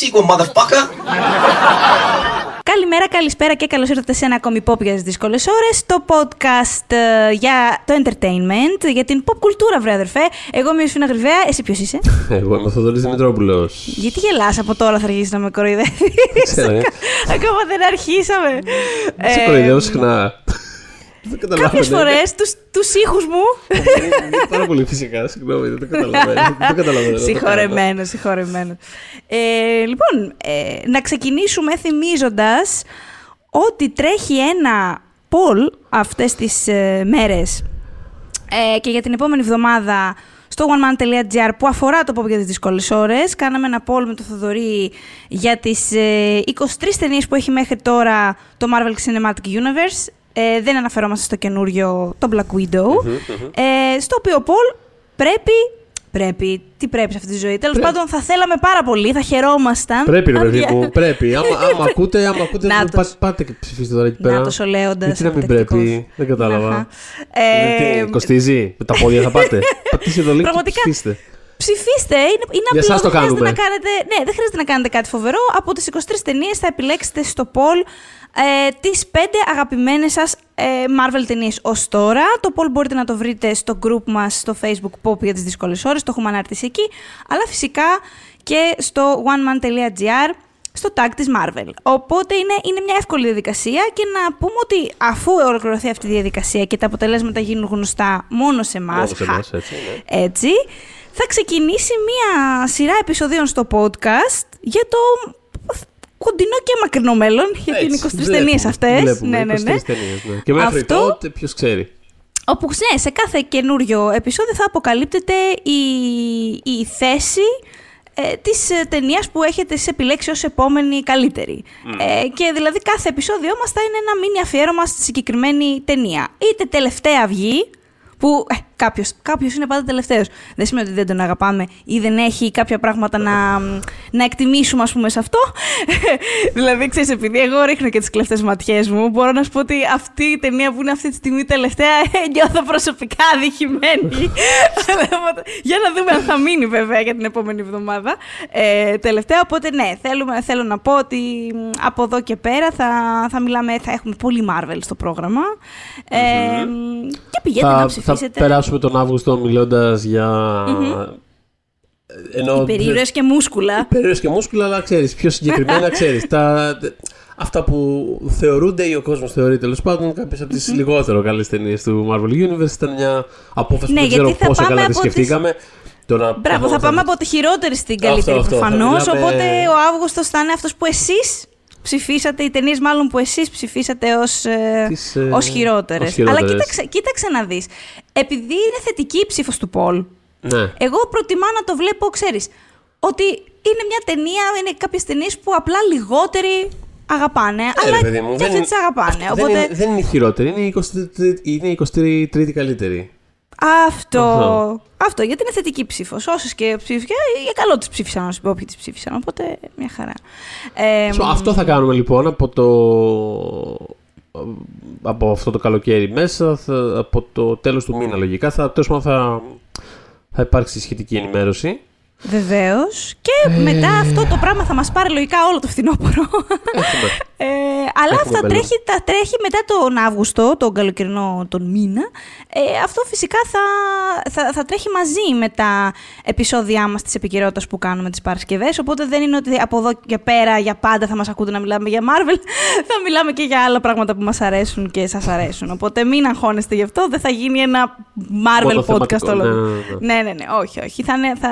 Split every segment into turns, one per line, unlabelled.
make that sequel, motherfucker.
Καλημέρα, καλησπέρα και καλώς ήρθατε σε ένα ακόμη pop για τις δύσκολες ώρες. Το podcast ε, για το entertainment, για την pop κουλτούρα, βρε αδερφέ. Εγώ είμαι η Ιωσήφινα Γρυβαία, εσύ ποιος είσαι;
Εγώ είμαι ο Θοδωρής Δημητρόπουλος.
Γιατί γελάς από τώρα θα αρχίσεις να με κοροϊδεύεις;
ξέρω, ε.
Ακόμα δεν αρχίσαμε.
Σε
Ε,
κοροϊδεύω συχνά. Δεν καταλαβαίνω.
Κάποιες φορές τους ήχους μου.
Είναι πάρα πολύ φυσικά, συγγνώμη, δεν το καταλαβαίνω. Δεν το καταλαβαίνω. δεν το
Συγχωρεμένο, συγχωρεμένο. Ε, λοιπόν, ε, να ξεκινήσουμε θυμίζοντας ότι τρέχει ένα poll αυτές τις ε, μέρες ε, και για την επόμενη εβδομάδα στο oneman.gr που αφορά το pop για τις δύσκολες ώρες. Κάναμε ένα poll με το Θοδωρή για τις ε, 23 ταινίες που έχει μέχρι τώρα το Marvel Cinematic Universe. Ε, δεν αναφερόμαστε στο καινούριο, το Black Widow. Ε, στο οποίο poll πρέπει... Πρέπει. Τι πρέπει σε αυτή τη ζωή. Τέλος
Πρέπει.
πάντων, θα θέλαμε πάρα πολύ, θα χαιρόμασταν.
Πρέπει, ρε
αν
παιδί
δια-
μου, πρέπει. Άμα, άμα ακούτε, άμα ακούτε,
Νάτος.
πά- πάτε και ψηφίστε τώρα εκεί πέρα.
Να το ο Λέοντας.
Γιατί να μην πρέπει, δεν κατάλαβα.
Ε,
Ε, τι, κοστίζει, με τα πόδια θα πάτε. Πατήστε το link και
Πραγματικά.
ψηφίστε.
Ψηφίστε, είναι, είναι
Για
απλό.
εσάς
δεν,
το
χρειάζεται
κάνουμε.
να κάνετε, ναι, δεν χρειάζεται να κάνετε κάτι φοβερό. Από τις 23 ταινίες θα επιλέξετε στο poll ε, τις 5 αγαπημένες σας ε, Marvel ταινίες ως τώρα. Το poll μπορείτε να το βρείτε στο group μας στο facebook pop για τις δύσκολες ώρες, το έχουμε αναρτήσει εκεί. Αλλά φυσικά και στο oneman.gr στο tag της Marvel. Οπότε είναι, είναι μια εύκολη διαδικασία και να πούμε ότι αφού ολοκληρωθεί αυτή η διαδικασία και τα αποτελέσματα γίνουν γνωστά μόνο σε εμάς,
Μόνο σε εμάς, έτσι, ναι.
έτσι, θα ξεκινήσει μία σειρά επεισοδίων στο podcast για το κοντινό και μακρινό μέλλον, γιατί είναι 23
βλέπουμε,
ταινίες αυτές.
βλέπουμε,
ναι, ναι,
23
ναι.
ταινίες, ναι. Και μέχρι
Αυτό-
τότε, ποιος ξέρει.
Όπου ναι, σε κάθε καινούριο επεισόδιο θα αποκαλύπτεται η, η θέση ε, της ε, ταινίας που έχετε εσείς επιλέξει ως επόμενη καλύτερη. Ε, και δηλαδή κάθε επεισόδιο μας θα είναι ένα μίνι αφιέρωμα στη συγκεκριμένη ταινία. Είτε τελευταία αυγή, που ε, κάποιος, κάποιος είναι πάντα τελευταίος. Δεν σημαίνει ότι δεν τον αγαπάμε ή δεν έχει κάποια πράγματα να, να εκτιμήσουμε ας πούμε σε αυτό. δηλαδή, ξέρεις, επειδή εγώ ρίχνω και τις κλεφτές ματιές μου, μπορώ να σου πω ότι αυτή η ταινία που είναι αυτή τη στιγμή τελευταία ε, νιώθω προσωπικά αδικημένη. Αλλά, για να δούμε αν θα μείνει βέβαια για την επόμενη εβδομάδα. Ε, τελευταία, οπότε ναι, θέλουμε, θέλω να πω ότι μ, από εδώ και πέρα θα, θα μιλάμε, θα έχουμε πολύ Marvel στο πρόγραμμα. Ε, και πηγαίνετε να
Θα, θα
ψηφίσετε.
Περάσουμε τον Αύγουστο μιλώντας για. Ενώ.
Περίεργες και μούσκουλα.
Περίεργες και μούσκουλα, αλλά ξέρεις, πιο συγκεκριμένα ξέρεις. Τα... Αυτά που θεωρούνται ή ο κόσμος θεωρεί τέλος πάντων κάποιες από τις λιγότερο καλές ταινίες του Marvel Universe. Ήταν μια απόφαση
Ναι,
που δεν ξέρω
γιατί θα
πόσο
πάμε
καλά τη
από τις-
σκεφτήκαμε. Το να
Μπράβο, θα πάμε από τη χειρότερη στην καλύτερη
αυτό, θα
προφανώς.
μιλάμε-
Οπότε ο Αύγουστος θα είναι αυτός που εσείς ψηφίσατε, οι ταινίες μάλλον που εσείς ψηφίσατε ως
Τις, ε,
ως χειρότερες.
ως
Αλλά
χειρότερες.
κοίταξε, κοίταξε να δεις. Επειδή είναι θετική η ψήφος του Πολ,
Ναι.
εγώ προτιμά να το βλέπω, ξέρεις, ότι είναι μια ταινία, είναι κάποιες ταινίες που απλά λιγότεροι αγαπάνε.
Ε,
αλλά
ρε παιδί μου,
και
δεν
αυτοί
είναι-
τις αγαπάνε.
αυτό
Οπότε
Δεν, είναι, δεν είναι η χειρότερη, είναι η 23η, είναι η 23η καλύτερη.
Αυτό.
Αχα.
Αυτό, γιατί είναι θετική ψήφος. Όσες και ψήφια, για καλό τι ψήφισαν, όσοι όποιοι τι ψήφισαν. Οπότε μια χαρά. Ε,
So, αυτό θα κάνουμε λοιπόν από το. Από αυτό το καλοκαίρι μέσα, θα, από το τέλος του μήνα λογικά, θα, τέλος πάντων θα, θα υπάρξει σχετική ενημέρωση.
Βεβαίως. Και μετά αυτό το πράγμα θα μας πάρει λογικά όλο το φθινόπωρο.
Έχουμε.
Ε, αλλά
Έχουμε
αυτά
μέλλον.
τρέχει, τα τρέχει μετά τον Αύγουστο, τον καλοκαιρινό τον μήνα. Ε, αυτό φυσικά θα, θα, θα τρέχει μαζί με τα επεισόδια μας της επικαιρότητας που κάνουμε τις Παρασκευές. Οπότε δεν είναι ότι από εδώ και πέρα για πάντα θα μας ακούτε να μιλάμε για Marvel. θα μιλάμε και για άλλα πράγματα που μας αρέσουν και σας αρέσουν. Οπότε μην αγχώνεστε γι' αυτό. Δεν θα γίνει ένα Marvel
Μονοθεματικό,
podcast όλο.
ναι, ναι, ναι.
ναι, ναι, ναι. Όχι, όχι. Θα είναι, θα...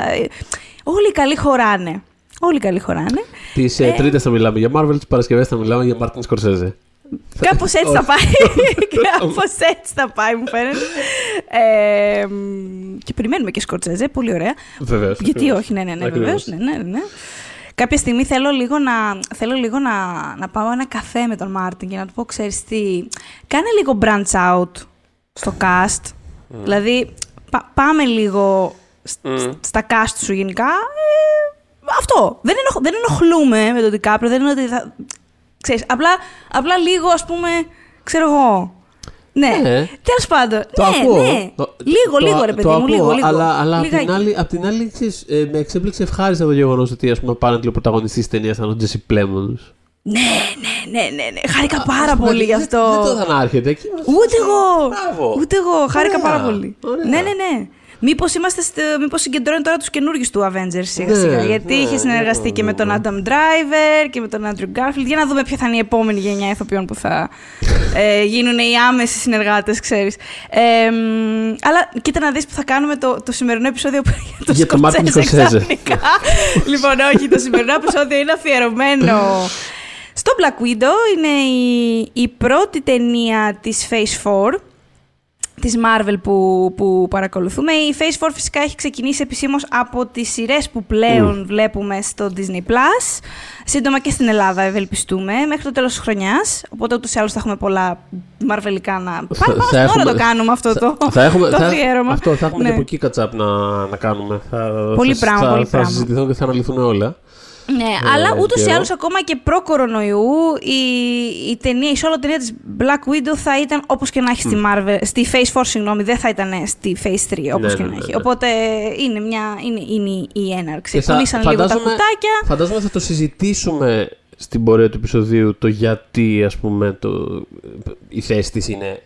Όλοι οι καλοί χωράνε. Όλοι οι καλοί χωράνε.
Τις ε, Τρίτες θα μιλάμε για Marvel, τις Παρασκευές θα μιλάμε για Μάρτιν Σκορσέζε.
Κάπως έτσι θα
Όχι.
πάει. Κάπως έτσι θα πάει, μου φαίνεται. Ε, μ, και περιμένουμε και Σκορτσέζε, πολύ ωραία.
Βεβαίως.
Γιατί όχι, ναι, ναι, ναι, βεβαίως, ναι, ναι, ναι. Κάποια στιγμή θέλω λίγο, να, θέλω λίγο να, να πάω ένα καφέ με τον Μάρτιν και να του πω, ξέρεις τι, κάνε λίγο branch out στο cast. Δηλαδή, πα- πάμε λίγο σ-
Mm.
στα cast σου γενικά. Ε, αυτό. Δεν, ενοχ, δεν ενοχλούμε με τον Ντικάπριο, δεν είναι ότι θα... Ξέρεις, απλά, απλά λίγο, ας πούμε, ξέρω εγώ, Ναι.
Ναι.
Τέλος πάντων.
Το
ναι,
ακούω.
ναι.
Το-
λίγο,
το-
λίγο, ρε
το
παιδί μου.
ακούω,
Λίγο, λίγο.
Αλλά, αλλά απ'
Λιγάκι.
την άλλη, απ' την άλλη ξέρεις, ε, με εξέπληξε ευχάριστα το γεγονός ότι ας πούμε, πάνε και ο πρωταγωνιστής της ταινίας ήταν ο Τζέσι Πλέμονς.
Ναι, ναι, ναι, ναι, ναι. Χάρηκα πάρα πολύ γι' αυτό.
Δεν το είδα να έρχεται εκεί.
Ούτε εγώ.
Μπράβο.
Ούτε εγώ. Χάρηκα
Ωραία.
πάρα πολύ.
Ωραία.
Ναι, ναι, ναι. Μήπως είμαστε στο... μήπως συγκεντρώνει τώρα τους καινούριου του Avengers σιγά
Ναι,
σιγά. Γιατί
ναι,
είχε συνεργαστεί
ναι,
και με τον
ναι.
Adam Driver και με τον Andrew Garfield. Για να δούμε ποια θα είναι η επόμενη γενιά ηθοποιών που θα ε, γίνουν οι άμεσοι συνεργάτες, ξέρεις. Ε, μ, αλλά κοίτα να δεις που θα κάνουμε το, το σημερινό επεισόδιο για το
Για το Martin
Scorsese
Scorsese.
ξαφνικά. λοιπόν, όχι, το σημερινό επεισόδιο είναι αφιερωμένο στο Black Widow. Είναι η, η πρώτη ταινία της Phase 4 της Marvel που, που παρακολουθούμε. Η Phase 4 φυσικά έχει ξεκινήσει επισήμως από τις σειρές που πλέον βλέπουμε στο Disney+. Plus. Σύντομα και στην Ελλάδα ευελπιστούμε, μέχρι το τέλος της χρονιάς. Οπότε ούτως ή άλλως θα έχουμε πολλά μαρβελικά να... Πάμε,
Θα-
πάμε
θα
στην ώρα
έχουμε-
το κάνουμε αυτό το,
Θα έχουμε,
το
θα,
αφιέρωμα.
αυτό θα έχουμε
Ναι.
και από εκεί κατσάπ να, να κάνουμε. Θα,
Πολύ
θα,
πράγμα,
θα,
πολύ
θα
πράγμα.
συζητηθούν και θα αναλυθούν όλα.
Ναι,
Ε,
αλλά ούτως ή
καιρό.
άλλως ακόμα και προ-κορονοϊού η, η ταινία, η solo ταινία της Black Widow θα ήταν όπως και να έχει στη Marvel. Στη Phase 4, συγγνώμη, δεν θα ήταν στη Phase 3 όπως
Ναι,
και
ναι,
να
ναι,
έχει.
ναι.
Οπότε είναι, μια, είναι, είναι η έναρξη.
Και θα-
Κουνήσαν λίγο τα
φαντάζομαι-
κουτάκια.
Φαντάζομαι θα το συζητήσουμε στην πορεία του επεισοδίου το γιατί ας πούμε το, η θέση της είναι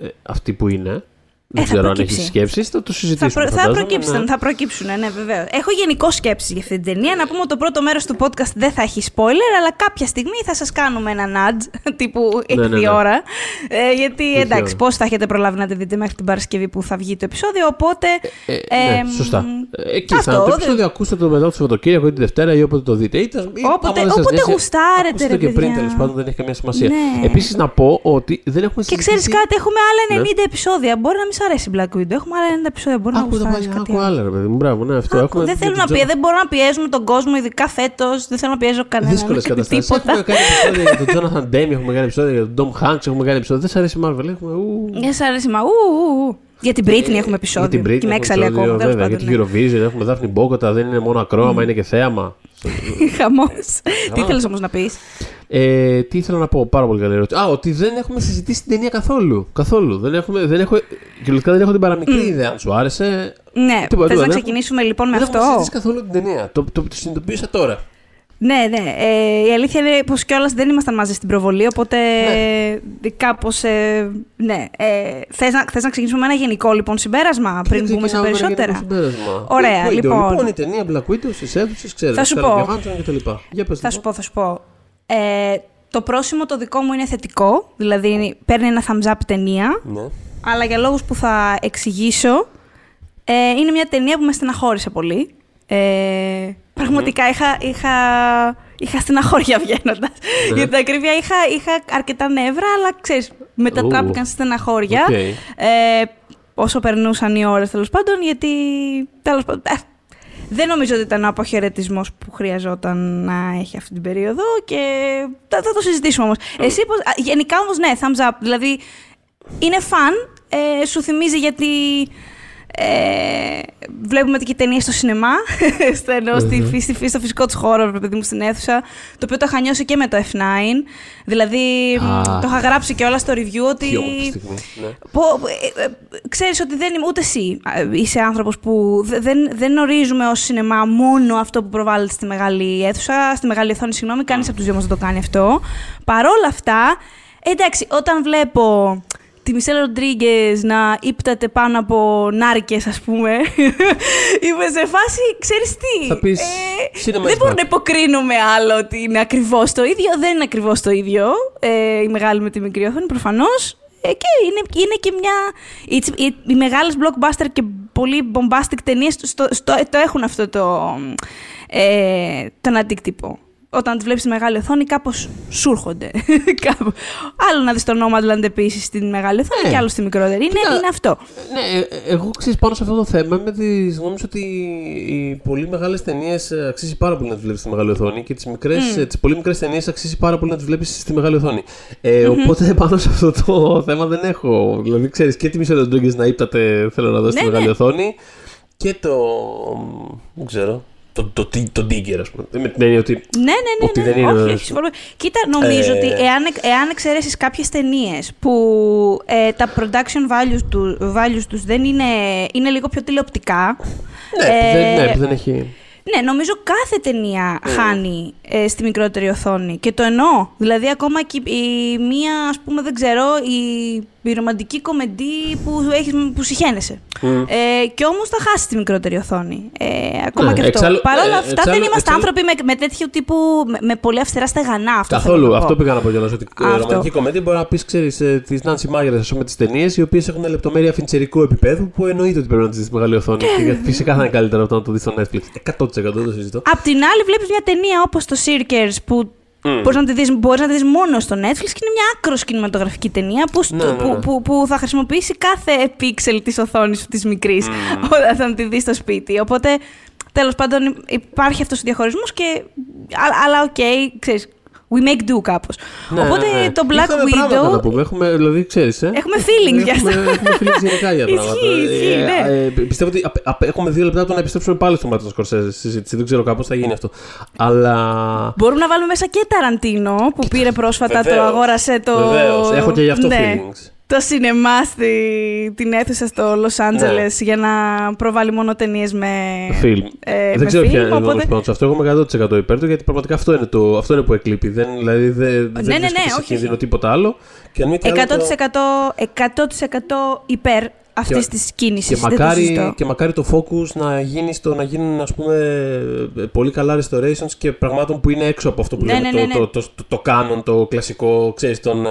ε, αυτή που είναι. Δεν
θα
ξέρω αν
προκύψει.
έχει σκέψεις, θα το
Θα,
συζητήσουμε.
προ, θα,
φαντάζομαι,
προκύψουν,
ναι.
θα προκύψουν, ναι, βεβαίως. Έχω γενικό σκέψη για αυτή την ταινία. Να πούμε ότι το πρώτο μέρος του podcast δεν θα έχει spoiler, αλλά κάποια στιγμή θα σας κάνουμε ένα nudge τύπου
Ναι,
ήρθε
ναι,
η
ναι.
ώρα. Ε, γιατί
Ήρθε η
εντάξει,
ώρα.
πώς θα έχετε προλάβει να τη δείτε μέχρι την Παρασκευή που θα βγει το επεισόδιο. Οπότε.
Ε, ναι,
εμ,
σωστά. Ε, Εκεί
αυτό,
θα είναι το
δεν-
επεισόδιο, ακούστε το μετά το Σαββατοκύριακο ή τη Δευτέρα ή όποτε το δείτε. Ή, τα- ή
Όποτε-
άμα δεν σας
όποτε
νοιάζει,
γουστάρετε,
ακούστε
ρε
το και πριν
παιδιά.
τέλος πάντων, δεν έχει καμία σημασία.
Ναι.
Επίσης να πω ότι δεν έχουμε
Και ξέρεις
συζητήσει-
κάτι, έχουμε άλλα
Ναι.
90 επεισόδια. Μπορεί να μην σ' αρέσει η Black Widow. Έχουμε άλλα 90 επεισόδια. Μπορεί να
Άκου τα
γουστάρεις
παλιά,
κάτι
άκου
άλλο.
άλλα, ρε παιδί μου. Μπράβο, ναι, αυτό.
Άκου,
Έχουμε
δεν,
για
θέλω
τον
να
Τζο-
πει, δεν μπορώ να πιέζουμε τον κόσμο, ειδικά φέτος. Δεν θέλω να πιέζω κανέναν.
Δύσκολες
με
καταστάσεις.
τίποτα.
Έχουμε κάνει επεισόδια για τον Jonathan Demme, έχουμε κάνει επεισόδια για τον Tom Hanks, έχουμε κάνει επεισόδια. Δεν σ' αρέσει η Marvel, έχουμε. ου.
Δεν σ' αρέσει, μα. Ου, ου, ου. Για την Britney έχουμε επεισόδιο.
Ε, Για την Britney
Και με
έχουμε
έξαλλη
επεισόδιο,
ακόμα. τέλος
Βέβαια, για
πάντων,
την
ναι.
Eurovision έχουμε Δάφνη Μπόκοτα, δεν είναι μόνο ακρόαμα, είναι και θέαμα.
Χαμός. Τι ήθελε όμως να πεις;
Ε, τι ήθελα να πω, πάρα πολύ καλή ερώτηση. Α, ότι δεν έχουμε συζητήσει την ταινία καθόλου. Καθόλου. Δεν έχουμε, δεν έχω, κυριολεκτικά δεν έχω την παραμικρή ιδέα αν σου άρεσε.
Ναι,
Τίποτα,
θες να
δεν
ξεκινήσουμε λοιπόν με
δεν έχουμε
αυτό;
συζητήσει καθόλου την ταινία. Το, το, το συνειδητοποίησα τώρα.
Ναι, ναι. Ε, η αλήθεια είναι πως κιόλας δεν ήμασταν μαζί στην προβολή, οπότε
Ναι.
κάπως. Ε, ναι. Ε, Θες να, θες να ξεκινήσουμε με ένα γενικό λοιπόν συμπέρασμα πριν
Και
μπούμε σε
ξεκινάμε με ένα
περισσότερα;
γενικό συμπέρασμα.
Ωραία,
Black Widow,
λοιπόν.
Λοιπόν, η ταινία Black Widow στις αίθουσες, ξέρετε.
Θα σου
Scarlett
πω.
Johansson και τα λοιπά. Για πες
Θα
λοιπόν.
σου πω, θα σου πω. Ε, το πρόσημο το δικό μου είναι θετικό, δηλαδή παίρνει ένα thumbs up ταινία,
Ναι.
αλλά για λόγους που θα εξηγήσω, ε, είναι μια ταινία που με στεναχώρησε πολύ. Ε, πραγματικά είχα, είχα, είχα στεναχώρια βγαίνοντας.
Ναι.
Για την ακρίβεια είχα, είχα αρκετά νεύρα, αλλά ξέρεις, μετατράπηκαν σε στεναχώρια.
Οκ.
Ε, όσο περνούσαν οι ώρες τέλος πάντων, γιατί τέλος πάντων, ε, δεν νομίζω ότι ήταν ο αποχαιρετισμός που χρειαζόταν να έχει αυτή την περίοδο και θα, θα το συζητήσουμε όμως. Εσύ πώς, α, γενικά όμως ναι, thumbs up, δηλαδή είναι φαν, ε, σου θυμίζει γιατί ε, βλέπουμε και ταινίες στο σινεμά, στο, ενώ στη, φύ- στη φύ- στο φυσικό τους χώρο, ρε παιδί μου, στην αίθουσα. Το οποίο το είχα νιώσει και με το F9. Δηλαδή,
Α.
το είχα γράψει και όλα στο review ότι.
Τι όμορφη στιγμή. Ναι.
Πω, ε, ε, ξέρεις ότι δεν είμαι ούτε εσύ ε, είσαι άνθρωπος που δε- δεν, δεν ορίζουμε ως σινεμά μόνο αυτό που προβάλλεται στη μεγάλη αίθουσα, στη μεγάλη οθόνη, συγγνώμη, κανείς από τους δυο μας δεν το κάνει αυτό. Παρόλα αυτά, εντάξει, όταν βλέπω τη Μισελ Ροντρίγκες να ύπταται πάνω από νάρκες, ας πούμε, είμαι σε φάση, ξέρεις τι,
Θα πεις,
ε,
cinema
δεν
is
μπορώ
back.
να υποκρίνουμε άλλο ότι είναι ακριβώς το ίδιο, δεν είναι ακριβώς το ίδιο, ε, η μεγάλη με τη μικρή οθόνη, προφανώς, ε, και είναι, είναι και μια. Οι, οι, οι μεγάλες blockbuster και πολύ bombastic ταινίες το έχουν αυτό το, ε, τον αντίκτυπο. Όταν τη βλέπεις στη μεγάλη οθόνη, κάπως σου έρχονται. Κάπου. άλλο να δεις το Nomadland επίσης στην μεγάλη οθόνη
Ναι.
και άλλο στη μικρότερη. Είναι,
Κοίτα,
είναι αυτό.
Ναι, ε, εγώ ξέρεις πάνω σε αυτό το θέμα με τη γνώμη ότι οι πολύ μεγάλες ταινίες αξίζει πάρα πολύ να τις βλέπεις στη μεγάλη οθόνη και τις μικρές,
Mm.
τις πολύ μικρές ταινίες αξίζει πάρα πολύ να τις βλέπεις στη μεγάλη οθόνη. Ε, Οπότε πάνω σε αυτό το θέμα δεν έχω. Δηλαδή, ξέρεις και τη Μισελ Ροντρίγκε να ύπταται θέλω να δω στη
Ναι,
μεγάλη
ναι.
οθόνη και το. Δεν ξέρω. Το, το, το, το Digger, ας πούμε. Με την έννοια ότι.
Ναι, ναι, ναι.
Ότι
ναι.
δεν είναι-
Όχι, συμφωνώ. Κοίτα, νομίζω
Ε,
ότι εάν, εάν εξαιρέσεις κάποιες ταινίες που ε, τα production values, του, values τους δεν είναι, είναι λίγο πιο τηλεοπτικά.
Ναι, που δεν,
ε,
ναι, που δεν έχει.
Ναι, νομίζω κάθε ταινία
Ναι.
χάνει ε, στη μικρότερη οθόνη. Και το εννοώ. Δηλαδή, ακόμα και η, μία, ας πούμε, δεν ξέρω, η, η ρομαντική κομμεντή που, έχεις, που συχαίνεσαι.
Μμ.
Ε, και όμως θα χάσει τη μικρότερη οθόνη. Ε, ακόμα
Ναι,
και αυτό.
εξάλλου-
Παρ' όλα
ε,
αυτά,
εξάλλου-
δεν είμαστε
εξάλλου-
άνθρωποι με, με τέτοιο τύπου. με, με πολύ αυστηρά στεγανά. Αυτό θέλω
Καθόλου.
να πω.
Αυτό πήγα να πω κιόλας. Ότι ε,
Αυτό.
ρομαντική κομμέντια μπορεί να πεις, ξέρεις, τη Νάνση Μάγερ, ας πούμε, τις ταινίες, οι οποίες έχουν λεπτομέρεια φιντσερικού επίπεδου που εννοείται ότι πρέπει να τις δεις στη μεγάλη οθόνη. και φυσικά θα είναι καλύτερο από το να το δεις στο Netflix. 100% δεν το συζητώ.
Απ' την άλλη, βλέπεις μια ταινία όπως το Cirkers που
Μμ.
μπορείς να, τη δεις, μπορείς να τη δεις μόνο στο Netflix και είναι μια άκρως κινηματογραφική ταινία που, στο-
Ναι, ναι,
που,
ναι.
που, που θα χρησιμοποιήσει κάθε πίξελ της οθόνης σου της μικρής όταν θα τη δεις στο σπίτι. Οπότε, τέλος πάντων, υπάρχει αυτός ο διαχωρισμός και... α- Αλλά, οκ, ξέρεις, we make do κάπως.
Ναι,
Οπότε,
ναι, ναι.
το Black
Είχαμε πράγματα να
Widow...
πούμε. Έχουμε, δηλαδή, ξέρεις, ε;
Έχουμε feelings για
Έχουμε,
αυτά.
έχουμε feelings γενικά για
Ισχύει,
πράγματα.
ισχύει,
Ε,
ναι.
ε, πιστεύω ότι απ- απ- έχουμε δύο λεπτά από το να επιστρέψουμε πάλι στο Μάρτιν Σκορσέζε στη συζήτηση. Δεν ξέρω κάπως θα γίνει αυτό. Αλλά.
Μπορούμε να βάλουμε μέσα και Ταραντίνο που πήρε πρόσφατα το
Βεβαίως.
αγόρασε το.
Βεβαίως. Έχω και γι' αυτό
ναι,
feelings.
Το σινεμά στη, την αίθουσα στο Λος Άντζελες
Ναι.
για να προβάλλει μόνο ταινίες με.
Φιλμ.
ε,
δεν
με
ξέρω ποια
φιλμ,
είναι ο
οπότε-
λόγο πάνω σε αυτό. Εγώ είμαι 100% υπέρ του γιατί πραγματικά αυτό είναι, το, αυτό είναι που εκλείπει. Δεν, δηλαδή δεν, δεν
ναι, ναι,
βρίσκεται σε
όχι,
κίνδυνο
όχι.
τίποτα άλλο. Και αν μη τι άλλο,
100%, 100% υπέρ αυτής
Και-
της κίνησης.
Και μακάρι, και μακάρι το focus να γίνει στο να γίνουν ας πούμε πολύ καλά restorations και πραγμάτων που είναι έξω από αυτό που
Ναι,
λέμε
ναι, ναι,
το,
ναι.
το, το, το, το canon, το κλασικό, ξέρεις, των ε,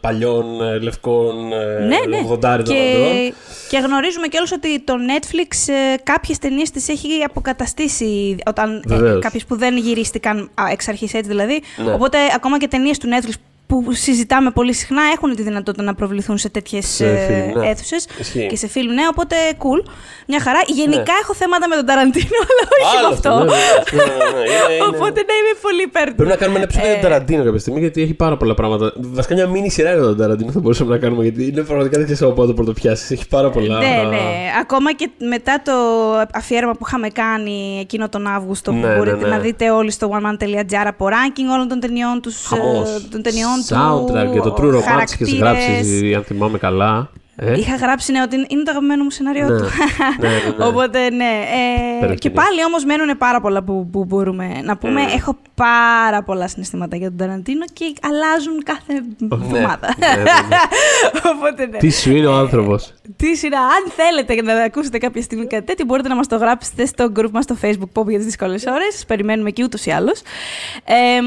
παλιών ε, λευκών ε,
Ναι, ναι.
80 των ανδρών.
Και, και γνωρίζουμε κιόλας ότι το Netflix ε, κάποιες ταινίες τις έχει αποκαταστήσει όταν ε,
Βεβαίως.
κάποιες που δεν γυρίστηκαν α, εξ αρχής έτσι δηλαδή.
Ναι.
Οπότε ακόμα και ταινίες του Netflix που συζητάμε πολύ συχνά έχουν τη δυνατότητα να προβληθούν σε τέτοιες
Σε
ε,
φιλμ, ναι.
αίθουσες
Ισχύει.
και σε φιλμ, ναι, οπότε cool. Μια χαρά. Γενικά
Ναι.
έχω θέματα με τον Ταραντίνο, αλλά όχι
Άλλο
με αυτό.
ναι, ναι, ναι, ναι, ναι. Είναι- είναι-
Οπότε ναι, είμαι πολύ υπέρ του.
Πρέπει να κάνουμε ένα επεισόδιο για
Ε,
τον Ταραντίνο κάποια στιγμή γιατί έχει πάρα πολλά πράγματα. Βασικά μια μίνι σειρά για τον Ταραντίνο θα μπορούσαμε να κάνουμε γιατί είναι πραγματικά δεν ξέρω από πότε πρώτο πιάσει. Έχει πάρα πολλά.
Ναι, ναι. Ακόμα και μετά το αφιέρωμα που είχαμε κάνει εκείνο τον Αύγουστο, που
Ναι, ναι,
μπορείτε
ναι.
να δείτε όλοι στο oneman.gr από ranking όλων των ταινιών, τους,
Χαμός.
ε, των ταινιών του.
Soundtrack για το True Romance και
χαρακτήρες.
γράψει, αν θυμάμαι καλά. Ε;
Είχα γράψει, ναι, ότι είναι το αγαπημένο μου σενάριό
Ναι.
του.
Ναι, ναι, ναι.
Οπότε, ναι. Ε,
Υπέροχη
και
ταινία.
πάλι όμως μένουν πάρα πολλά που, που μπορούμε να πούμε.
Mm.
Έχω πάρα πολλά συναισθήματα για τον Ταραντίνο και αλλάζουν κάθε
Ναι,
εβδομάδα.
ναι, ναι, ναι.
Οπότε, ναι.
Τι σου είναι ο άνθρωπος;
Τι σειρά, αν θέλετε να ακούσετε κάποια στιγμή κάτι τέτοιο, μπορείτε να μας το γράψετε στο group μας στο facebook Pop για τις δύσκολες ώρες. Σας περιμένουμε και ούτως ή άλλως. Ε, μ,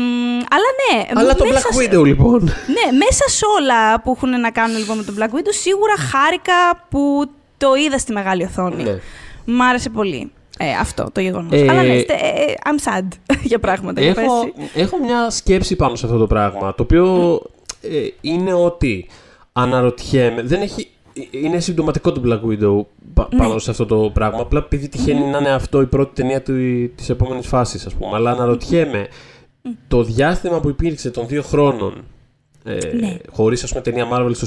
αλλά ναι,
Αλλά το
μέσα
Black
σε-
Widow λοιπόν.
Ναι, μέσα σε όλα που έχουν να κάνουν λοιπόν με τον Black Widow, σίγουρα χάρηκα που το είδα στη μεγάλη οθόνη.
Ναι.
Μ' άρεσε πολύ ε, αυτό το γεγονός.
Ε,
αλλά ναι, στε- ε, I'm sad για πράγματα. για
έχω,
πες.
έχω μια σκέψη πάνω σε αυτό το πράγμα. Το οποίο ε, είναι ότι αναρωτιέμαι. Δεν έχει, είναι συμπτωματικό το Black Widow πα-
Ναι.
πάνω σε αυτό το πράγμα. Απλά επειδή τυχαίνει να είναι αυτό η πρώτη ταινία της επόμενης φάσης, ας πούμε. Αλλά αναρωτιέμαι το διάστημα που υπήρξε των δύο χρόνων. Ε,
Ναι.
Χωρίς ας πούμε ταινία Marvel στο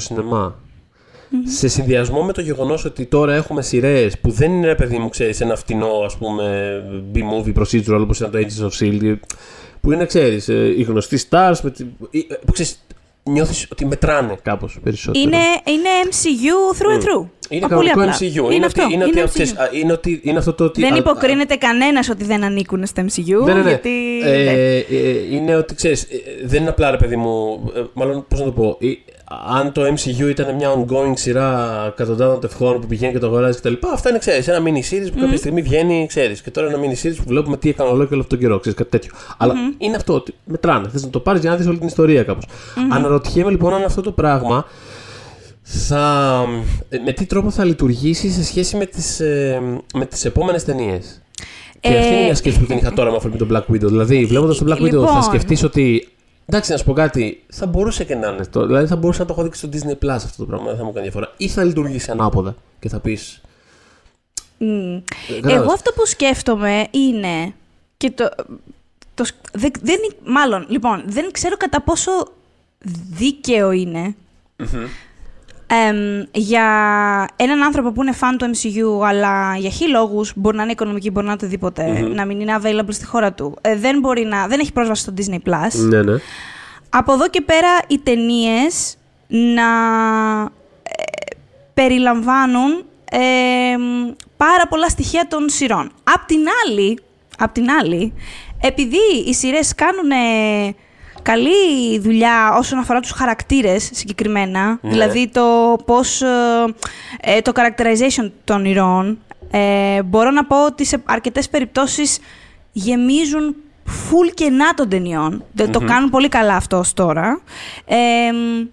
σινεμα Σε συνδυασμό με το γεγονός ότι τώρα έχουμε σειρές που δεν είναι ρε παιδί μου, ξέρεις, ένα φτηνό ας πούμε B-movie procedural όπως ήταν το Agents of Shield. Που είναι, ξέρεις, οι γνωστοί stars. Με, τη- ή, ε, που ξέρεις, νιώθεις ότι μετράνε κάπως περισσότερο.
Είναι, είναι MCU through and through.
Είναι
Α, πολύ
κανονικό
απλά.
MCU.
Είναι,
ότι,
αυτό.
είναι,
είναι
ότι,
MCU.
ξέρεις, α, είναι, ότι, είναι αυτό το ότι.
Δεν
α-
υποκρίνεται κανένας ότι δεν ανήκουν στο MCU.
Ναι, ναι, ναι.
Γιατί... ναι.
Ε, ε, είναι ότι ξέρεις, δεν είναι απλά ρε παιδί μου. ε, μάλλον πώς να το πω. Ε, αν το MCU ήταν μια ongoing σειρά εκατοντάδων τευχών που πηγαίνει και το αγοράζει κτλ. Αυτά είναι, ξέρεις, ένα mini series που κάποια στιγμή βγαίνει, ξέρεις. Και τώρα ένα mini series που βλέπουμε τι έκανε ολόκληρο όλο αυτόν τον καιρό, ξέρεις κάτι τέτοιο. Αλλά είναι αυτό ότι μετράνε. Θες να το πάρεις για να δεις όλη την ιστορία κάπως. Αναρωτιέμαι λοιπόν αν αυτό το πράγμα θα, ε, με τι τρόπο θα λειτουργήσει σε σχέση με τις, ε, με τις επόμενες ταινίες. Και αυτή είναι
Ε,
μια σκέψη που την είχα τώρα με αφορμή τον Black Widow. Δηλαδή, βλέποντας τον Black Widow,
Λοιπόν.
θα σκεφτείς ότι. Εντάξει, να σου πω κάτι, θα μπορούσε και να είναι αυτό. Δηλαδή, θα μπορούσε να το έχω δείξει στο Disney Plus αυτό το πράγμα, δεν θα μου κάνει διαφορά. Ή θα λειτουργήσει ανάποδα και θα πεις.
Μμ.
κατάλαβες.
Εγώ αυτό που σκέφτομαι είναι. Και το, το, σκ- δεν, δεν, είναι- μάλλον, λοιπόν, δεν ξέρω κατά πόσο δίκαιο είναι Εμ, για έναν άνθρωπο που είναι fan του MCU, αλλά για χι λόγους μπορεί να είναι οικονομική, μπορεί να είναι οτιδήποτε, να μην είναι available στη χώρα του, ε, δεν, μπορεί να, δεν έχει πρόσβαση στο Disney Plus.
Ναι, ναι.
Από εδώ και πέρα οι ταινίες να ε, περιλαμβάνουν ε, πάρα πολλά στοιχεία των σειρών. Απ' την άλλη, απ' την άλλη επειδή οι σειρές κάνουν ε, καλή δουλειά όσον αφορά τους χαρακτήρες συγκεκριμένα,
Ναι.
δηλαδή το πώς, ε, ε, το characterization των ηρώων, ε, μπορώ να πω ότι σε αρκετές περιπτώσεις γεμίζουν full κενά των ταινιών. Δεν Το κάνουν πολύ καλά αυτό ως τώρα. Ε,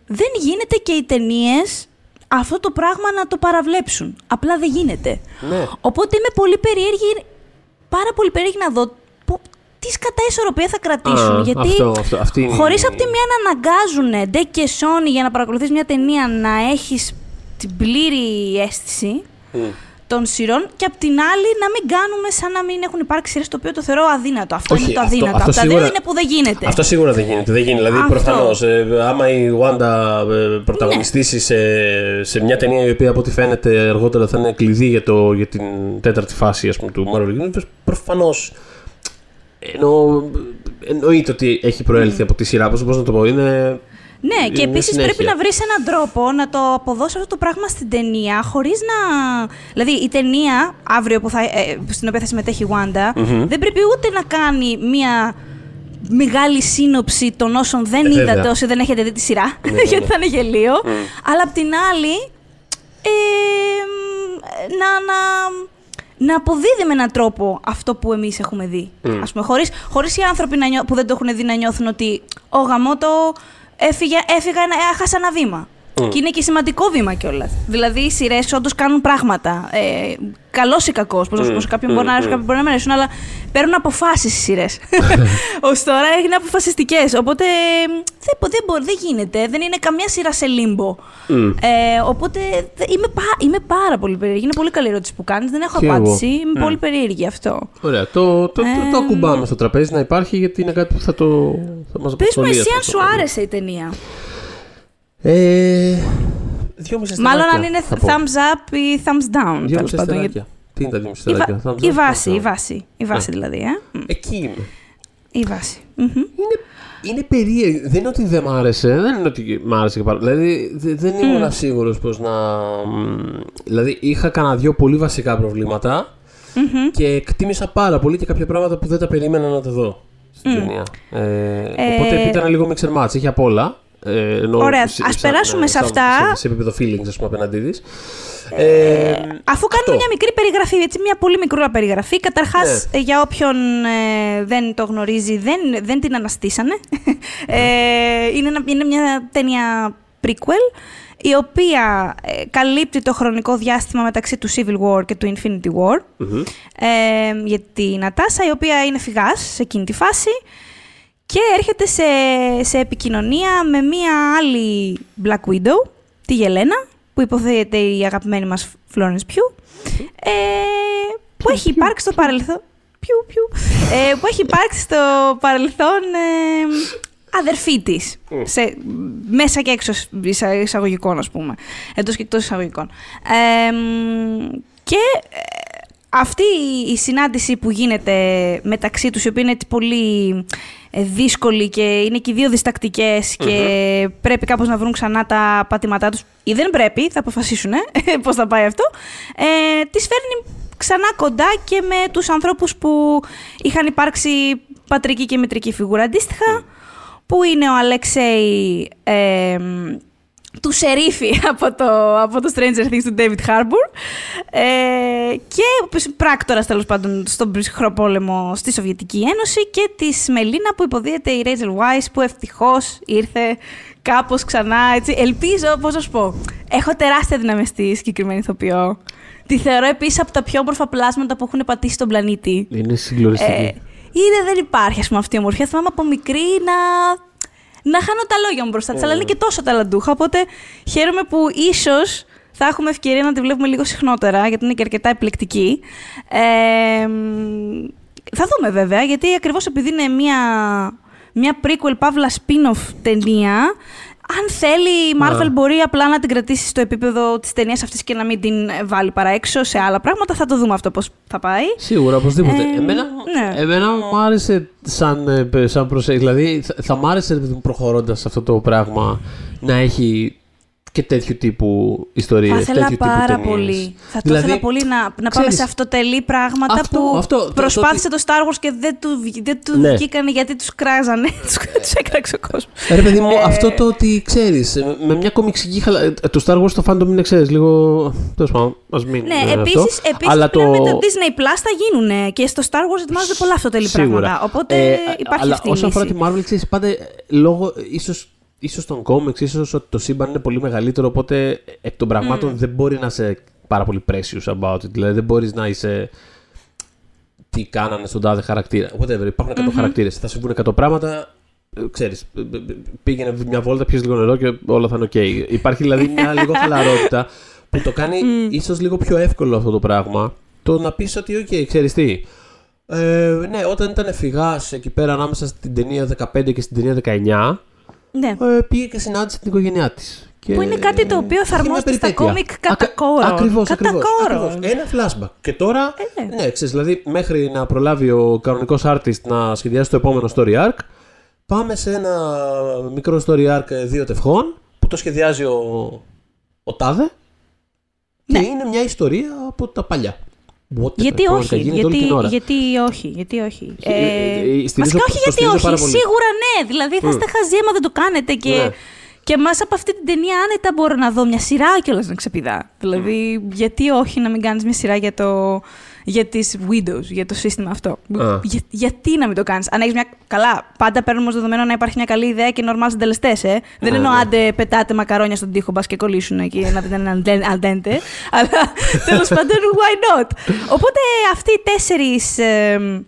δεν γίνεται και οι ταινίες αυτό το πράγμα να το παραβλέψουν. Απλά δεν γίνεται.
Ναι.
Οπότε είμαι πολύ περίεργη, πάρα πολύ περίεργη να δω πο- τις σκατά ισορροπία θα κρατήσουν.
Α,
γιατί
αυτό, αυτό, αυτή είναι η-
χωρίς από τη μία να αναγκάζουν ντε και Sony για να παρακολουθείς μια ταινία να έχεις την πλήρη αίσθηση
Μμ.
των σειρών και απ' την άλλη να μην κάνουμε σαν να μην έχουν υπάρξει σειρές το οποίο το θεωρώ αδύνατο. Αυτό
Όχι,
είναι το
αυτό-
αδύνατο.
αυτό
Από τα δύο
σίγουρα-
είναι που δεν γίνεται.
Αυτό σίγουρα δεν γίνεται. Δεν γίνεται. Δηλαδή,
Αυτό.
προφανώς, άμα η Wanda ε, πρωταγωνιστήσει σε, σε μια ταινία η οποία από ό,τι φαίνεται αργότερα θα είναι κλειδί για, το, για την τέταρτη φάση ας πούμε, του Marvel Universe, προφανώς. Εννοώ, εννοείται ότι έχει προέλθει από τη σειρά. Πώς να το πω, είναι.
Ναι, και
Είναι
επίσης
συνέχεια.
πρέπει να βρεις έναν τρόπο να το αποδώσει αυτό το πράγμα στην ταινία χωρίς να. Δηλαδή, η ταινία αύριο που θα, ε, στην οποία θα συμμετέχει η Wanda δεν πρέπει ούτε να κάνει μία μεγάλη σύνοψη των όσων δεν
Ε, βέβαια.
είδατε όσοι δεν έχετε δει τη σειρά.
Ναι, ναι,
γιατί
ναι.
θα είναι γελίο. Αλλά απ' την άλλη. Ε, να, να, να αποδίδει με έναν τρόπο αυτό που εμείς έχουμε δει. Ας πούμε, χωρίς, χωρίς οι άνθρωποι να νιώ- που δεν το έχουν δει να νιώθουν ότι «Ω γαμώτο, έφυγε, έφυγα, ένα- έχασα ένα βήμα». Και είναι και σημαντικό βήμα κιόλας. Δηλαδή, οι σειρές όντως κάνουν πράγματα. Ε, Καλός ή κακός. Πώς να σου πω, σε κάποιον μπορεί να αρέσουν, κάποιον μπορεί να μην αρέσουν, αλλά παίρνουν αποφάσεις οι σειρές. Ω τώρα είναι αποφασιστικές. Οπότε δεν, δεν, μπορεί, δεν γίνεται. Δεν είναι καμιά σειρά σε λίμπο. Ε, οπότε δε- είμαι, πά- είμαι πάρα πολύ περίεργη. Είναι πολύ καλή ερώτηση που κάνεις. Δεν έχω
Και εγώ.
απάντηση. Είμαι πολύ περίεργη αυτό.
Ωραία. Το, το, το, το
Ε,
ακουμπάμε στο τραπέζι να υπάρχει γιατί είναι κάτι που θα, το, θα μας
Πες μου,
απασχολεί.
εσύ
αυτό
αν
το
σου
πράγμα.
άρεσε η ταινία.
Ε, δυόμιση
Μάλλον αν
αστεράκια,
είναι
θα πω.
thumbs up ή thumbs down.
Δυόμιση
τέλος πάντων, γιατί-
αστεράκια. Τι είναι τα δυόμιση
Η, βα-
αστεράκια. thumbs
η
up,
βάση,
thumbs
η
down.
βάση. Η βάση δηλαδή, ε. Μ,
Εκεί είμαι.
Η βάση. Μμμ.
Είναι, είναι περίεργο. Δεν είναι ότι δεν μ' άρεσε. Δεν είναι ότι μ' άρεσε και πάρα Δηλαδή δε- δεν ήμουν σίγουρος πως να. μ, Δηλαδή είχα κανένα δυο πολύ βασικά προβλήματα και εκτίμησα πάρα πολύ και κάποια πράγματα που δεν τα περίμενα να τα δω στην ταινία. Ε, οπότε
Ε,
ήταν λίγο mixer match. Είχε απ' όλα. Ε, εννοώ
Ωραία,
σε-
ας
σαν-
περάσουμε σε
σαν-
αυτά.
Σε, σε επίπεδο feelings, ας πούμε, απέναντί της. Ε,
Αφού κάνουμε
αυτό.
μια μικρή περιγραφή, έτσι, μια πολύ μικρούλα περιγραφή. Καταρχάς,
Ναι.
για όποιον ε, δεν το γνωρίζει, δεν, δεν την αναστήσανε. ε, είναι, ένα- είναι μια ταινία prequel, η οποία ε, καλύπτει το χρονικό διάστημα μεταξύ του Civil War και του Infinity War.
Μμμ.
ε, για τη Νατάσα, η οποία είναι φυγάς σε εκείνη τη φάση και έρχεται σε, σε επικοινωνία με μία άλλη Black Widow, τη Γελένα, που υποθέτει η αγαπημένη μας Florence Pugh, ε, που έχει υπάρξει στο παρελθόν... Πιου, πιου, ε, που έχει υπάρξει στο παρελθόν ε, αδερφή της, σε, μέσα και έξω εισα- εισαγωγικών, ας πούμε, εντός και εκτός εισαγωγικών. Ε, μ, και ε, αυτή η συνάντηση που γίνεται μεταξύ τους, η οποία είναι έτσι πολύ ε, δύσκολη και είναι και οι δύο διστακτικές και πρέπει κάπως να βρουν ξανά τα πατήματά τους ή δεν πρέπει, θα αποφασίσουν ε, πώς θα πάει αυτό, ε, τις φέρνει ξανά κοντά και με τους ανθρώπους που είχαν υπάρξει πατρική και μητρική φιγούρα. Αντίστοιχα, που είναι ο Αλέξεϊ ε, του Σερίφη από το, από το Stranger Things του David Harbour ε, και ο πράκτορας τέλος πάντων στον ψυχρό πόλεμο στη Σοβιετική Ένωση και της Μελίνα που υποδίεται η Rachel Weisz που ευτυχώς ήρθε κάπως ξανά έτσι. Ελπίζω, πώς να σου πω, έχω τεράστια δύναμη στη συγκεκριμένη ηθοποιό. Τη θεωρώ επίσης από τα πιο όμορφα πλάσματα που έχουν πατήσει στον πλανήτη.
Είναι συγκλονιστική.
Ε, είναι, δεν υπάρχει ας πούμε, αυτή η ομορφιά. Θυμάμαι από μικρή να, να χάνω τα λόγια μου μπροστά της, αλλά είναι και τόσο ταλαντούχα. Οπότε χαίρομαι που ίσως θα έχουμε ευκαιρία να τη βλέπουμε λίγο συχνότερα, γιατί είναι και αρκετά επιλεκτική. Ε, μ, θα δούμε βέβαια, γιατί ακριβώς επειδή είναι μια, μια prequel παύλα spin-off ταινία, αν θέλει η Marvel μπορεί απλά να την κρατήσει στο επίπεδο της ταινίας αυτής και να μην την βάλει παραέξω σε άλλα πράγματα. Θα το δούμε αυτό πώς θα πάει.
Σίγουρα, οπωσδήποτε.
Ε,
εμένα
ναι.
εμένα μου άρεσε σαν, ε, σαν προσέγγιση. Δηλαδή, θα, θα μ' άρεσε προχωρώντας αυτό το πράγμα να έχει και τέτοιου τύπου ιστορίες.
Θα ήθελα πάρα πολύ. Θα το ήθελα πολύ να, να πάμε
ξέρεις,
σε αυτοτελή πράγματα
αυτό-
που
αυτό, το-
προσπάθησε το, Star Wars και δεν του, βγ- δεν του
Ναι.
βγήκανε γιατί τους κράζανε. του έκραξε ο κόσμος.
Ρε παιδί μου,
Ε,
αυτό το ότι ξέρεις, με μια κομιξική χαλα... ε, Το Star Wars το fandom είναι, ξέρεις, λίγο. Τέλος πάντων, ας μην.
Ναι,
ε,
επίση
αυτό.
επίσης,
Αλλά
το... με το Disney Plus θα γίνουν και στο Star Wars ετοιμάζονται πολλά αυτοτελή
Σίγουρα.
πράγματα. Οπότε
Ε,
υπάρχει
αλλά
αυτή η
όσον αφορά
λύση.
τη Marvel, ξέρεις, πάντα ε, λόγω ίσως, ίσως των comics, ίσως ότι το σύμπαν είναι πολύ μεγαλύτερο, οπότε εκ των πραγμάτων δεν μπορεί να είσαι πάρα πολύ precious about it. Δηλαδή δεν μπορείς να είσαι τι κάνανε στον τάδε χαρακτήρα. Whatever, υπάρχουν 100 χαρακτήρες, θα συμβούν 100 πράγματα, ε, ξέρεις, ε, ε, ε, πήγαινε μια βόλτα, πιες λίγο νερό και όλα θα είναι ok. Υπάρχει δηλαδή μια λίγο χαλαρότητα που το κάνει ίσως λίγο πιο εύκολο αυτό το πράγμα. Το να πεις ότι, ok, ξέρεις τι, ε, ναι, όταν ήταν φυγάς εκεί πέρα ανάμεσα στην ταινία 15 και στην ταινία 19,
Ναι.
ε, πήγε και συνάντησε την οικογένειά της.
Που είναι κάτι το οποίο εφαρμόζεται στα κόμικ κατά κόρον.
Ακριβώς,
Κατά κόρον.
Ένα flashback. Και τώρα,
Ε, ναι.
ναι, ξέρεις, δηλαδή μέχρι να προλάβει ο κανονικός artist να σχεδιάσει το επόμενο story arc, πάμε σε ένα μικρό story arc δύο τευχών που το σχεδιάζει ο, ο Τάδε.
Ναι.
Και είναι μια ιστορία από τα παλιά. Whatever,
Γιατί
κανονικά,
όχι,
γίνεται όλη
γιατί,
την ώρα.
γιατί όχι, γιατί όχι.
Ε, ε, ε, στηρίζω-
βασικά όχι
το
γιατί
στηρίζω
όχι,
πάρα πολύ.
σίγουρα ναι. Δηλαδή θα είστε χαζοί άμα δεν το κάνετε και,
Ναι.
και μέσα από αυτή την ταινία άνετα μπορώ να δω μια σειρά κιόλας να ξεπηδά. Δηλαδή γιατί όχι να μην κάνεις μια σειρά για, το, για τις Windows, για το σύστημα αυτό.
Α.
Για, γιατί να μην το κάνεις. Αν έχεις μια... Καλά, πάντα παίρνουμε ως δεδομένο να υπάρχει μια καλή ιδέα και normal συντελεστές. Ε. Δεν
Ναι,
εννοώ
ναι.
άντε πετάτε μακαρόνια στον τοίχο μπας και κολλήσουν εκεί να δείτε έναν αντέντε. Αλλά τέλος πάντων, why not; Οπότε αυτοί οι τέσσερις ε,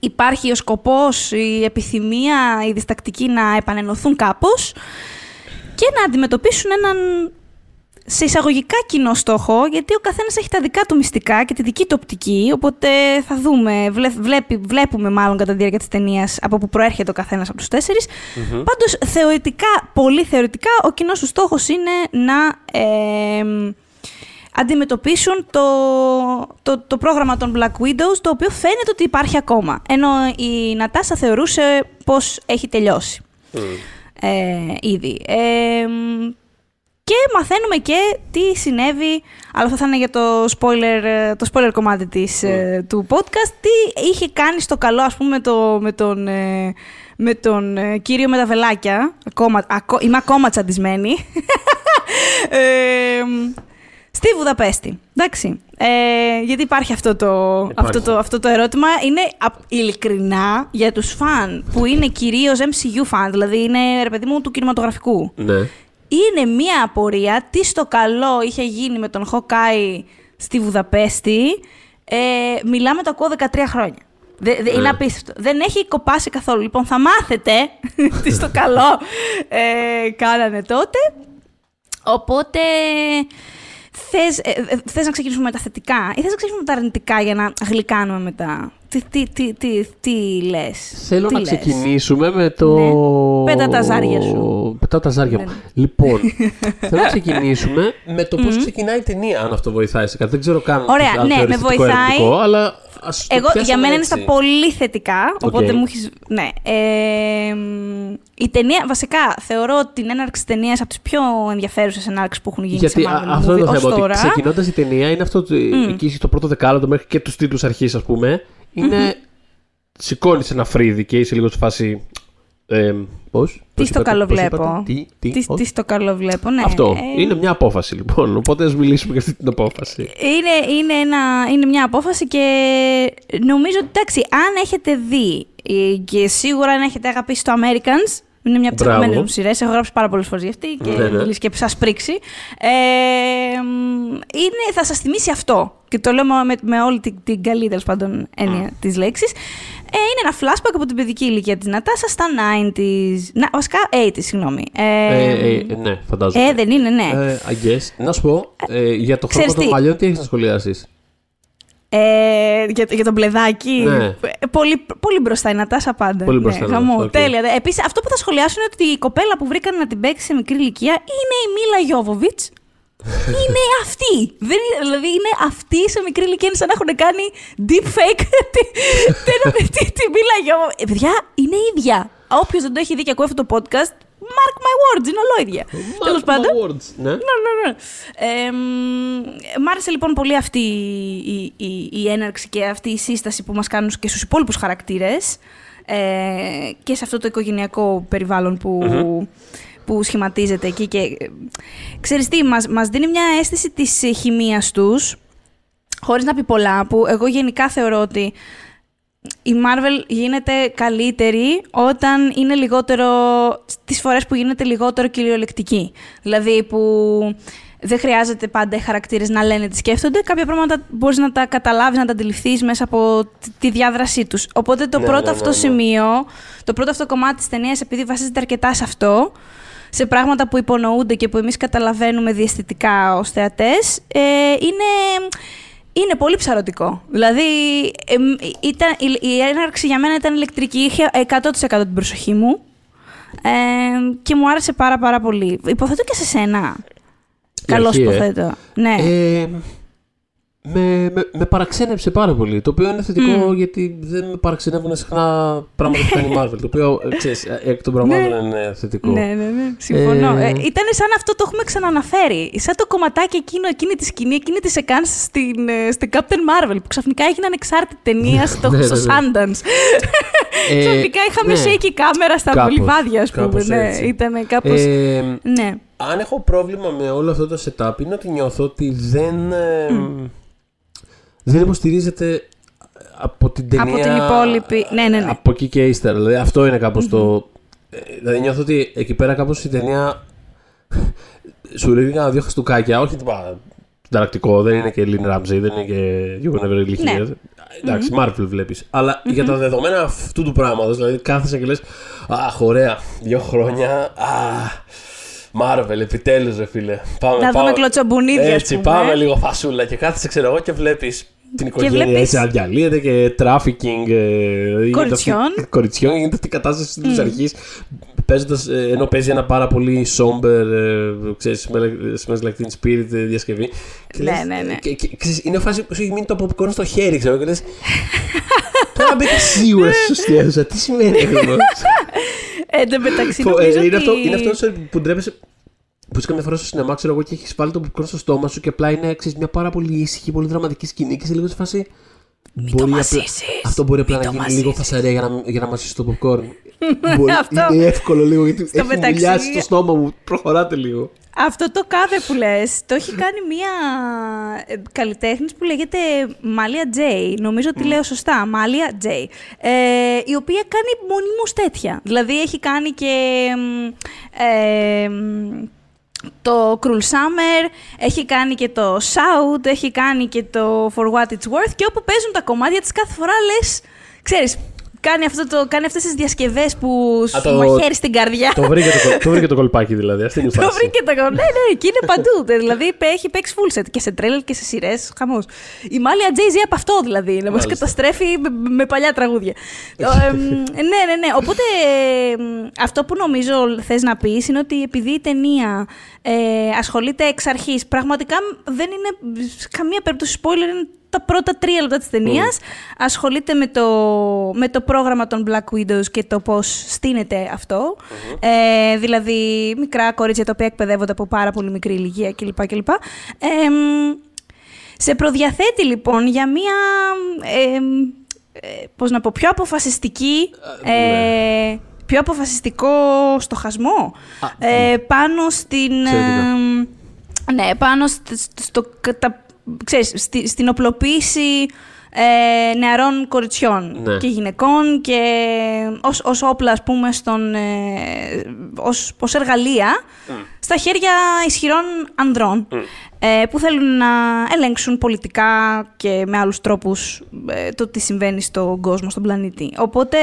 υπάρχει ο σκοπός, η επιθυμία, η διστακτική να επανενωθούν κάπως και να αντιμετωπίσουν έναν σε εισαγωγικά κοινό στόχο, γιατί ο καθένας έχει τα δικά του μυστικά και τη δική του οπτική, οπότε θα δούμε, βλέ, βλέπει, βλέπουμε μάλλον κατά τη διάρκεια της ταινίας από που προέρχεται ο καθένας από τους τέσσερις. Πάντως, θεωρητικά, πολύ θεωρητικά, ο κοινός του στόχος είναι να ε, αντιμετωπίσουν το, το, το πρόγραμμα των Black Widows, το οποίο φαίνεται ότι υπάρχει ακόμα. Ενώ η Νατάσα θεωρούσε πως έχει τελειώσει ε, ήδη. Ε, και μαθαίνουμε και τι συνέβη, αλλά αυτό θα είναι για το spoiler, ε, το spoiler κομμάτι της, ε, του podcast, τι είχε κάνει στο καλό, ας πούμε, με, το, με τον, ε, με τον ε, κύριο με τα βελάκια. Ακόμα, ακό- είμαι ακόμα τσαντισμένη. ε, στη Βουδαπέστη. Εντάξει. Ε, γιατί υπάρχει αυτό το, αυτό, το, αυτό το ερώτημα. Είναι απ- ειλικρινά για τους φαν που είναι κυρίως MCU φαν, δηλαδή είναι ρε παιδί μου του κινηματογραφικού.
Ναι.
Είναι μία απορία τι στο καλό είχε γίνει με τον Χοκάι στη Βουδαπέστη. Ε, μιλάμε το ακούω 13 χρόνια. Δε, δε- Είναι
Ναι.
απίστευτο. Δεν έχει κοπάσει καθόλου. Λοιπόν, θα μάθετε τι στο καλό ε, κάνανε τότε. Οπότε, θες, ε, ε, θες να ξεκινήσουμε με τα θετικά ή θες να ξεκινήσουμε με τα αρνητικά για να γλυκάνουμε μετά. Τι, τι, τι, τι, τι λες;
Θέλω
τι
να
λες;
ξεκινήσουμε με το.
Ναι. Πέτα τα ζάρια σου.
Πετάω τα ζάρια μου.
Ναι.
Λοιπόν, θέλω να ξεκινήσουμε με το πώς ξεκινάει η ταινία, αν αυτό βοηθάει σε κάτι. Δεν ξέρω καν.
Ωραία,
αν
ναι,
θεωρείς
με
θετικό ή
βοηθάει.
αρνητικό, αλλά ας το
Εγώ, για
πιάσουμε
μένα είναι
έτσι.
στα πολύ θετικά, οπότε
Οκ.
μου έχει. Ναι. Ε, μ, η ταινία, βασικά, θεωρώ την έναρξη της ταινίας από τις πιο ενδιαφέρουσες ενάρξεις που έχουν γίνει
Γιατί
σε
α-
Marvel
αυτό
movie
είναι το
ως
θέμα. Ότι
τώρα.
ξεκινώντας η ταινία είναι αυτό. ότι Εκεί στο πρώτο δεκάλεπτο μέχρι και τους τίτλους αρχής, ας πούμε. Είναι. Σηκώνεις ένα φρύδι και είσαι λίγο σε φάση. Ε, Πώς;
Τι στο καλό βλέπω;
Τι, τι,
Τι,
πώς;
τι στο καλό βλέπω, ναι.
Αυτό.
Ε,
Είναι μια απόφαση λοιπόν. Οπότε ας μιλήσουμε για αυτή την απόφαση.
Είναι, είναι, ένα, είναι μια απόφαση και νομίζω ότι εντάξει, αν έχετε δει ε, και σίγουρα αν έχετε αγαπήσει το Americans, είναι μια από τις
Μπράβο.
αγαπημένες μου σειρές. Έχω γράψει πάρα πολλές φορές για αυτή και
Ναι, ναι.
μιλήσει και σας πρίξει. Ε, μ, είναι, θα σας θυμίσει αυτό. Και το λέω με, με όλη την, την καλή τέλος πάντων έννοια της λέξης. Ε, είναι ένα flashback από την παιδική ηλικία της Νατάσα στα 90s. Να, βασικά 80s, συγγνώμη. Ε,
Ε, ε, ε, ναι, φαντάζομαι.
ε, δεν είναι, ναι.
Ε, I guess. Να σου πω, ε, για το χρώμα
Ξέρεις
των
τι;
μαλλιών τι έχεις να σχολιάσεις;
Ε, για, για τον μπλεδάκι.
Ναι.
Ε, Πολύ, πολύ μπροστά η Νατάσα πάντα.
Πολύ μπροστά, ναι.
χαμό.
Οκ.
Τέλεια. Επίσης, αυτό που θα σχολιάσω είναι ότι η κοπέλα που βρήκαν να την παίξει σε μικρή ηλικία είναι η Μίλα Γιόβοβιτς. Είναι αυτή. Δεν είναι, δηλαδή είναι αυτή σε μικρή ηλικία. Είναι σαν να έχουν κάνει deep fake τη, τη, τη, τη Μίλα Γιώβοβιτ. Ε, παιδιά, είναι ίδια. Όποιος δεν το έχει δει και ακούει αυτό το podcast, mark my words, είναι ολόιδια. Τέλο
Mark my
πάντων.
words, Ναι.
Ναι, ναι, ναι. Ε, μ, μ' άρεσε λοιπόν πολύ αυτή η, η, η έναρξη και αυτή η σύσταση που μας κάνουν και στους υπόλοιπους χαρακτήρες ε, και σε αυτό το οικογενειακό περιβάλλον που, που σχηματίζεται εκεί και ε, ξέρεις τι, μας, μας δίνει μια αίσθηση της ε, χημείας τους χωρίς να πει πολλά, που εγώ γενικά θεωρώ ότι η Marvel γίνεται καλύτερη όταν είναι λιγότερο, τις φορές που γίνεται λιγότερο κυριολεκτική. Δηλαδή που δεν χρειάζεται πάντα οι χαρακτήρες να λένε τι σκέφτονται. Κάποια πράγματα μπορείς να τα καταλάβεις, να τα αντιληφθείς μέσα από τη- τη διάδρασή τους. Οπότε το
Ναι,
πρώτο
ναι,
αυτό
ναι, ναι.
σημείο, το πρώτο αυτό κομμάτι της ταινίας, επειδή βασίζεται αρκετά σε αυτό, σε πράγματα που υπονοούνται και που εμείς καταλαβαίνουμε διαισθητικά ως θεατές, ε, είναι, είναι πολύ ψαρωτικό. Δηλαδή, εμ, ήταν, η, η έναρξη για μένα ήταν ηλεκτρική, είχε 100% την προσοχή μου ε, και μου άρεσε πάρα πάρα πολύ. Υποθέτω και σε σένα.
Η
Καλώς
αρχή, ε.
υποθέτω. Ναι.
Ε, με, με, με παραξένεψε πάρα πολύ. Το οποίο είναι θετικό γιατί δεν με παραξενεύουν συχνά πράγματα που κάνει η Marvel. το οποίο ε, ξέρεις, ε, εκ των πραγμάτων είναι θετικό.
Ναι, ναι, ναι. Συμφωνώ.
Ε,
Ε, ήταν σαν αυτό το έχουμε ξαναναφέρει. Σαν το κομματάκι εκείνο, εκείνη τη σκηνή, εκείνη της σεκάνς στην, ε, στην Captain Marvel, που ξαφνικά έγινε ανεξάρτητη ταινία στο,
Ναι, ναι,
στο
ναι.
Sundance.
Ε,
ξαφνικά είχαμε
ναι.
shaky κάμερα στα
Κάπως,
λιβάδια, ας πούμε.
κάπως
Ναι,
έτσι.
ήταν κάπως...
Ε,
Ναι.
αν έχω πρόβλημα με όλο αυτό το setup είναι ότι νιώθω ότι δεν, ε, δεν υποστηρίζεται από την ταινία.
Από την υπόλοιπη- ναι, ναι, ναι.
Από εκεί και ύστερα. Δηλαδή αυτό είναι κάπως το... ε, Δηλαδή νιώθω ότι εκεί πέρα κάπως η ταινία σου ρίχνει κανένα δύο χαστούκάκια, όχι τίποτα ταρακτικό, δεν είναι και Lynn Ramsey, δεν είναι και You Will Never Really
Ναι.
Hear. Εντάξει, Marvel βλέπεις. Αλλά για τα δεδομένα αυτού του πράγματος, δηλαδή κάθεσαι και λες Αχ, ωραία, δύο χρόνια, αχ, Marvel, επιτέλους ρε φίλε. Πάμε,
Να δούμε κλωτσομπουνίδια, ας
Έτσι,
πούμε,
πάμε
ε.
λίγο φασούλα και κάθεσαι ξέρω εγώ και βλέπεις την οικογένεια
βλέπεις-
έτσι να διαλύεται και trafficking ε,
Κοριτσιών.
γίνεται αυτή- κοριτσιών γίνεται αυτή η κατάσταση της αρχής παίζοντας, ε, ενώ παίζει ένα πάρα πολύ somber ε, ξέρεις, smells smells like teen spirit ε, διασκευή και
Ναι,
λες,
ναι, ναι.
και, και, ξέρεις, είναι φάση που σου έχει μείνει το popcorn στο χέρι ξέρω και λες τώρα μπήκα σίγουρα στη σωστή αίθουσα τι σημαίνει αυτό
Ε, Εν τω μεταξύ,
Φο-
νομίζω
ε, είναι,
ότι...
αυτό, είναι αυτό sorry, που ντρέπεσαι. Που είσαι καμιά φορά στο σινεμά, ξέρω εγώ, και έχεις βάλει το popcorn στο στόμα σου και απλά είναι ξέρεις, μια πάρα πολύ ήσυχη, πολύ δραματική σκηνή και σε λίγο σε φάση.
το
απλά-
μασίσεις.
αυτό μπορεί απλά
Μην
να
το
γίνει λίγο
μασίσεις.
φασαρία για να, για να μασίσει το popcorn. μπορεί,
Αυτό.
είναι εύκολο λίγο γιατί
Στο
έχει
μεταξύ-
μουλιάσει το στόμα μου. Προχωράτε λίγο.
Αυτό το κάδε που λες, το έχει κάνει μία ε, καλλιτέχνης που λέγεται Μάλια Τζέι. Νομίζω ότι λέω σωστά. Μάλια Τζέι. Ε, η οποία κάνει μονίμως τέτοια. Δηλαδή έχει κάνει και... μ, ε, μ, το Cruel Summer, έχει κάνει και το Shout, έχει κάνει και το For What It's Worth και όπου παίζουν τα κομμάτια της κάθε φορά λες, ξέρεις, κάνει, αυτό το, κάνει αυτές τις διασκευές που σου
το-
μαχαίρει στην καρδιά.
το, βρήκε το, κολ- το βρήκε το κολπάκι δηλαδή. Αυτή είναι η
Το
φάση.
βρήκε το κομμάτι. Ναι, ναι, και είναι παντού. Ε, δηλαδή έχει παίξει full set και σε τρέλερ και σε σειρές. Χαμός. Η Μάλια Jay-Z από αυτό δηλαδή. Να μας
Μάλιστα.
καταστρέφει με, με παλιά τραγούδια. Ε, εμ, ναι, ναι, ναι. Οπότε εμ, αυτό που νομίζω θες να πεις είναι ότι επειδή η ταινία ε, ασχολείται εξ αρχής, πραγματικά δεν είναι σε καμία περίπτωση spoiler, είναι τα πρώτα τρία λεπτά της ταινίας. Ασχολείται με το, με το πρόγραμμα των Black Widows και το πώς στείνεται αυτό. Ε, δηλαδή, μικρά κορίτσια τα οποία εκπαιδεύονται από πάρα πολύ μικρή ηλικία κλπ. κλπ. Ε, μ, σε προδιαθέτει λοιπόν για μία, ε, ε, πώς να πω, πιο αποφασιστική, ε, πιο αποφασιστικό στοχασμό ε, πάνω στην...
Εξαιρετικά.
ε, ναι, πάνω στο, στο, κατα- ξέρεις, στη- στην οπλοποίηση ε, νεαρών κοριτσιών
Ναι.
και γυναικών και ως, ως όπλα, ας πούμε, στον, ε, ως, ως εργαλεία στα χέρια ισχυρών ανδρών ε, που θέλουν να ελέγξουν πολιτικά και με άλλους τρόπους ε, το τι συμβαίνει στον κόσμο, στον πλανήτη. Οπότε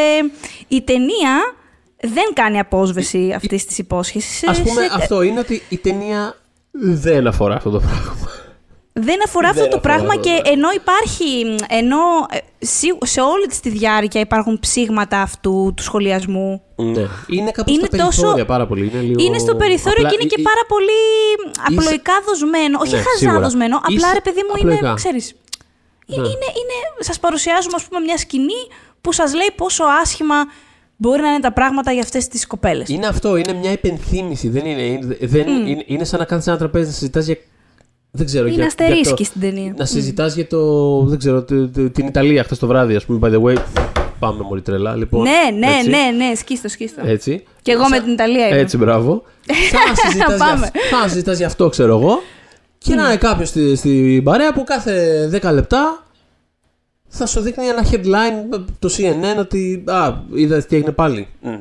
η ταινία δεν κάνει απόσβεση αυτής της υπόσχεσης.
Α
σε-
πούμε,
σε-
αυτό είναι ότι η ταινία δεν αφορά αυτό το πράγμα.
Δεν αφορά αυτό
Δεν
το
αφορά
πράγμα
αυτό,
και
ναι.
ενώ υπάρχει, ενώ ε, σίγου- σε όλη της τη διάρκεια υπάρχουν ψήγματα αυτού του σχολιασμού.
Ναι. Είναι κάπου
Είναι
στα
τόσο-
περιθώρια πάρα πολύ. Είναι, λίγο...
Είναι στο περιθώριο
Απλά
και είναι και
ή- ή-
πάρα πολύ απλοϊκά δοσμένο. Όχι
Ναι,
χαζά
σίγουρα.
δοσμένο, απλά
Είσαι
ρε παιδί μου
απλοϊκά.
είναι, ξέρεις,
Ναι.
είναι, είναι, είναι, σας παρουσιάζουμε ας πούμε μια σκηνή που σας λέει πόσο άσχημα μπορεί να είναι τα πράγματα για αυτές τις κοπέλες.
Είναι αυτό, είναι μια υπενθύμηση. Δεν είναι, είναι, δεν, είναι, είναι σαν να κάθεσαι ένα τραπέζι να συζητάς για. Δεν ξέρω.
Είναι
για,
αστερίσκη
για το-
στην ταινία.
Να συζητάς για το. Δεν ξέρω, το- το- την Ιταλία χθες το βράδυ, ας πούμε. By the way, πάμε μόλι τρελά. Λοιπόν,
Ναι, ναι,
έτσι,
ναι, ναι, σκίστο, σκίστο.
Έτσι.
Και εγώ με
Σαν-
την Ιταλία είμαι.
Έτσι, μπράβο. Σαν να συζητάς για
Πάμε.
αυ- σαν να συζητάς γι' αυτό, ξέρω εγώ. Και να είναι κάποιος στη, στην παρέα που κάθε 10 λεπτά θα σου δείχνει ένα headline το CNN ότι. Α, είδα τι έγινε πάλι. Mm.
Ναι,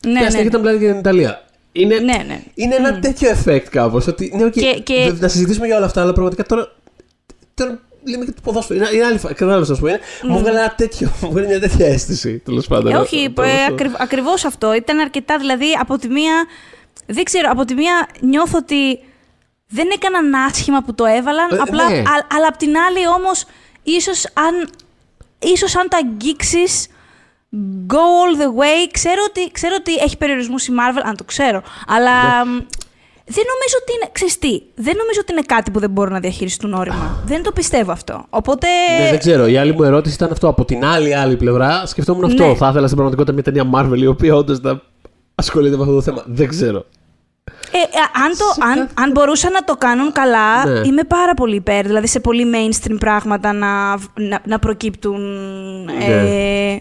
και
ναι,
αστέχεται να μιλάει για την Ιταλία. Είναι,
ναι, ναι.
είναι ένα τέτοιο effect κάπως. Ότι ναι, okay,
Και- και-
Να συζητήσουμε για όλα αυτά, αλλά πραγματικά τώρα. Τώρα λέμε και το ποδόσφαιρο. Είναι, είναι άλλη φάση. Κατάλαβε να σου πω. Είναι, Μου βγάλε ένα τέτοιο. Μου βγάλε μια τέτοια αίσθηση τέλος πάντων.
Ε, όχι,
Το- το-
ε, ακριβ- ακριβώς αυτό. Ήταν αρκετά, δηλαδή, από τη μία... Δεν ξέρω, από τη μία νιώθω ότι δεν έκαναν άσχημα που το έβαλαν,
Ε,
απλά,
ναι.
α- αλλά απ' την άλλη όμως, ίσως αν, ίσως αν το αγγίξεις go all the way, ξέρω ότι, ξέρω ότι έχει περιορισμούς η Marvel, αν το ξέρω, αλλά...
Ναι.
μ, Δεν νομίζω ότι είναι. Ξέρεις τι, δεν νομίζω ότι είναι κάτι που δεν μπορούν να διαχειριστούν όρημα. δεν το πιστεύω αυτό. Οπότε.
Ναι, δεν ξέρω. Η άλλη μου ερώτηση ήταν αυτό. Από την άλλη, άλλη πλευρά, σκεφτόμουν αυτό.
Ναι.
Θα ήθελα στην πραγματικότητα μια ταινία Marvel η οποία όντως να ασχολείται με αυτό το θέμα. Δεν ξέρω.
Ε, ε, αν, το,
Σε
αν,
κάθε-
αν μπορούσαν να το κάνουν καλά,
Ναι.
είμαι πάρα πολύ υπέρ. Δηλαδή σε πολύ mainstream πράγματα να, να, να προκύπτουν.
Ναι.
Ε,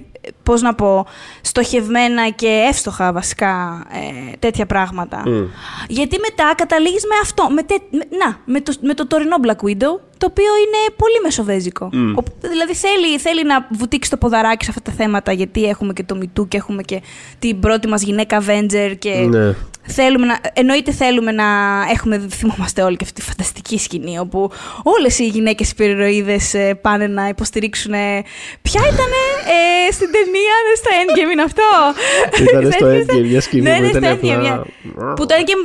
πώς να πω, στοχευμένα και εύστοχα βασικά ε, τέτοια πράγματα.
Μμ.
Γιατί μετά καταλήγεις με αυτό, με, τε- με- να, με το, με το τωρινό Black Widow, το οποίο είναι πολύ μεσοβέζικο. Ο- δηλαδή θέλει, θέλει να βουτήξει το ποδαράκι σε αυτά τα θέματα, γιατί έχουμε και το MeToo και έχουμε και την πρώτη μας γυναίκα Avenger και
Ναι.
Θέλουμε να, εννοείται θέλουμε να έχουμε, θυμόμαστε όλοι και αυτή τη φανταστική σκηνή όπου όλες οι γυναίκες υπερηρωίδες ε, πάνε να υποστηρίξουν ε, ποια ήταν ε, στην ταινία, ναι, στο Endgame είναι αυτό.
Ήταν στο
Endgame,
Endgame μια σκηνή
ναι,
που
ναι,
ήταν
στο
απλά-
Endgame, μια- Που το Endgame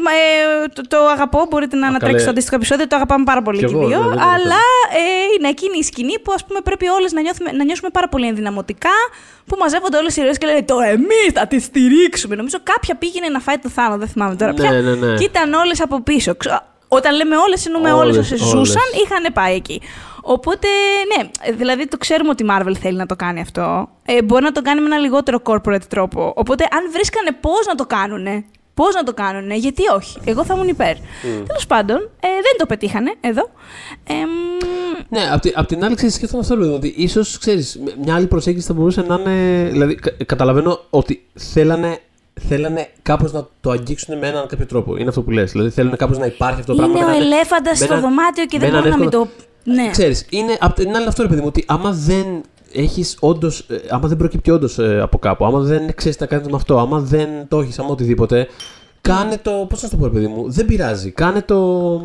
ε, το, το αγαπώ, μπορείτε να ανατρέξετε
καλέ.
στο αντίστοιχο επεισόδιο, το αγαπάμε πάρα πολύ
Κι
και οι
εγώ,
δύο.
ναι, δεν το
αλλά ε, είναι εκείνη η σκηνή που ας πούμε πρέπει όλες να, νιώθουμε, να νιώσουμε πάρα πολύ ενδυναμωτικά, που μαζεύονται όλες οι ηρωές και λένε τώρα εμείς θα τη στηρίξουμε. Νομίζω κάποια πήγαινε να φάει το θάνατο, δεν θυμάμαι τώρα
Ναι,
πια.
ναι, ναι.
Και ήταν όλες από πίσω. Ξα- Όταν λέμε όλες, εννοούμε όλες,
Όλες,
όσες
όλες.
ζούσαν, είχαν πάει εκεί. Οπότε, ναι, δηλαδή το ξέρουμε ότι η Marvel θέλει να το κάνει αυτό. Ε, μπορεί να το κάνει με ένα λιγότερο corporate τρόπο. Οπότε, αν βρίσκανε πώς να το κάνουνε, πώς να το κάνουνε, γιατί όχι; Εγώ θα ήμουν υπέρ. Τέλος πάντων, ε, δεν το πετύχανε εδώ. Ε, μ,
Ναι, απ' τη- απ' την άλλη, ξέρεις, σκέφτομαι αυτό λέω, ότι ίσως μια άλλη προσέγγιση θα μπορούσε να είναι. Δηλαδή, κα- καταλαβαίνω ότι θέλανε, θέλανε κάπως να το αγγίξουν με έναν κάποιο τρόπο. Είναι αυτό που λες. Δηλαδή, θέλουν κάπως να υπάρχει αυτό το πράγμα.
είναι
με
ο
έναν-
ελέφαντας
με
στο
έναν-
δωμάτιο και
με
δεν
έναν
μπορώ να μην το.
Εύκολο-
Ναι.
Ξέρεις, είναι απ' την άλλη αυτό ρε παιδί μου, ότι άμα δεν έχεις όντως, ε, άμα δεν προκύπτει όντως από κάπου, άμα δεν ξέρεις τι να κάνεις με αυτό, άμα δεν το έχεις, άμα οτιδήποτε, κάνε το, πώς να το πω ρε παιδί μου, δεν πειράζει, κάνε το,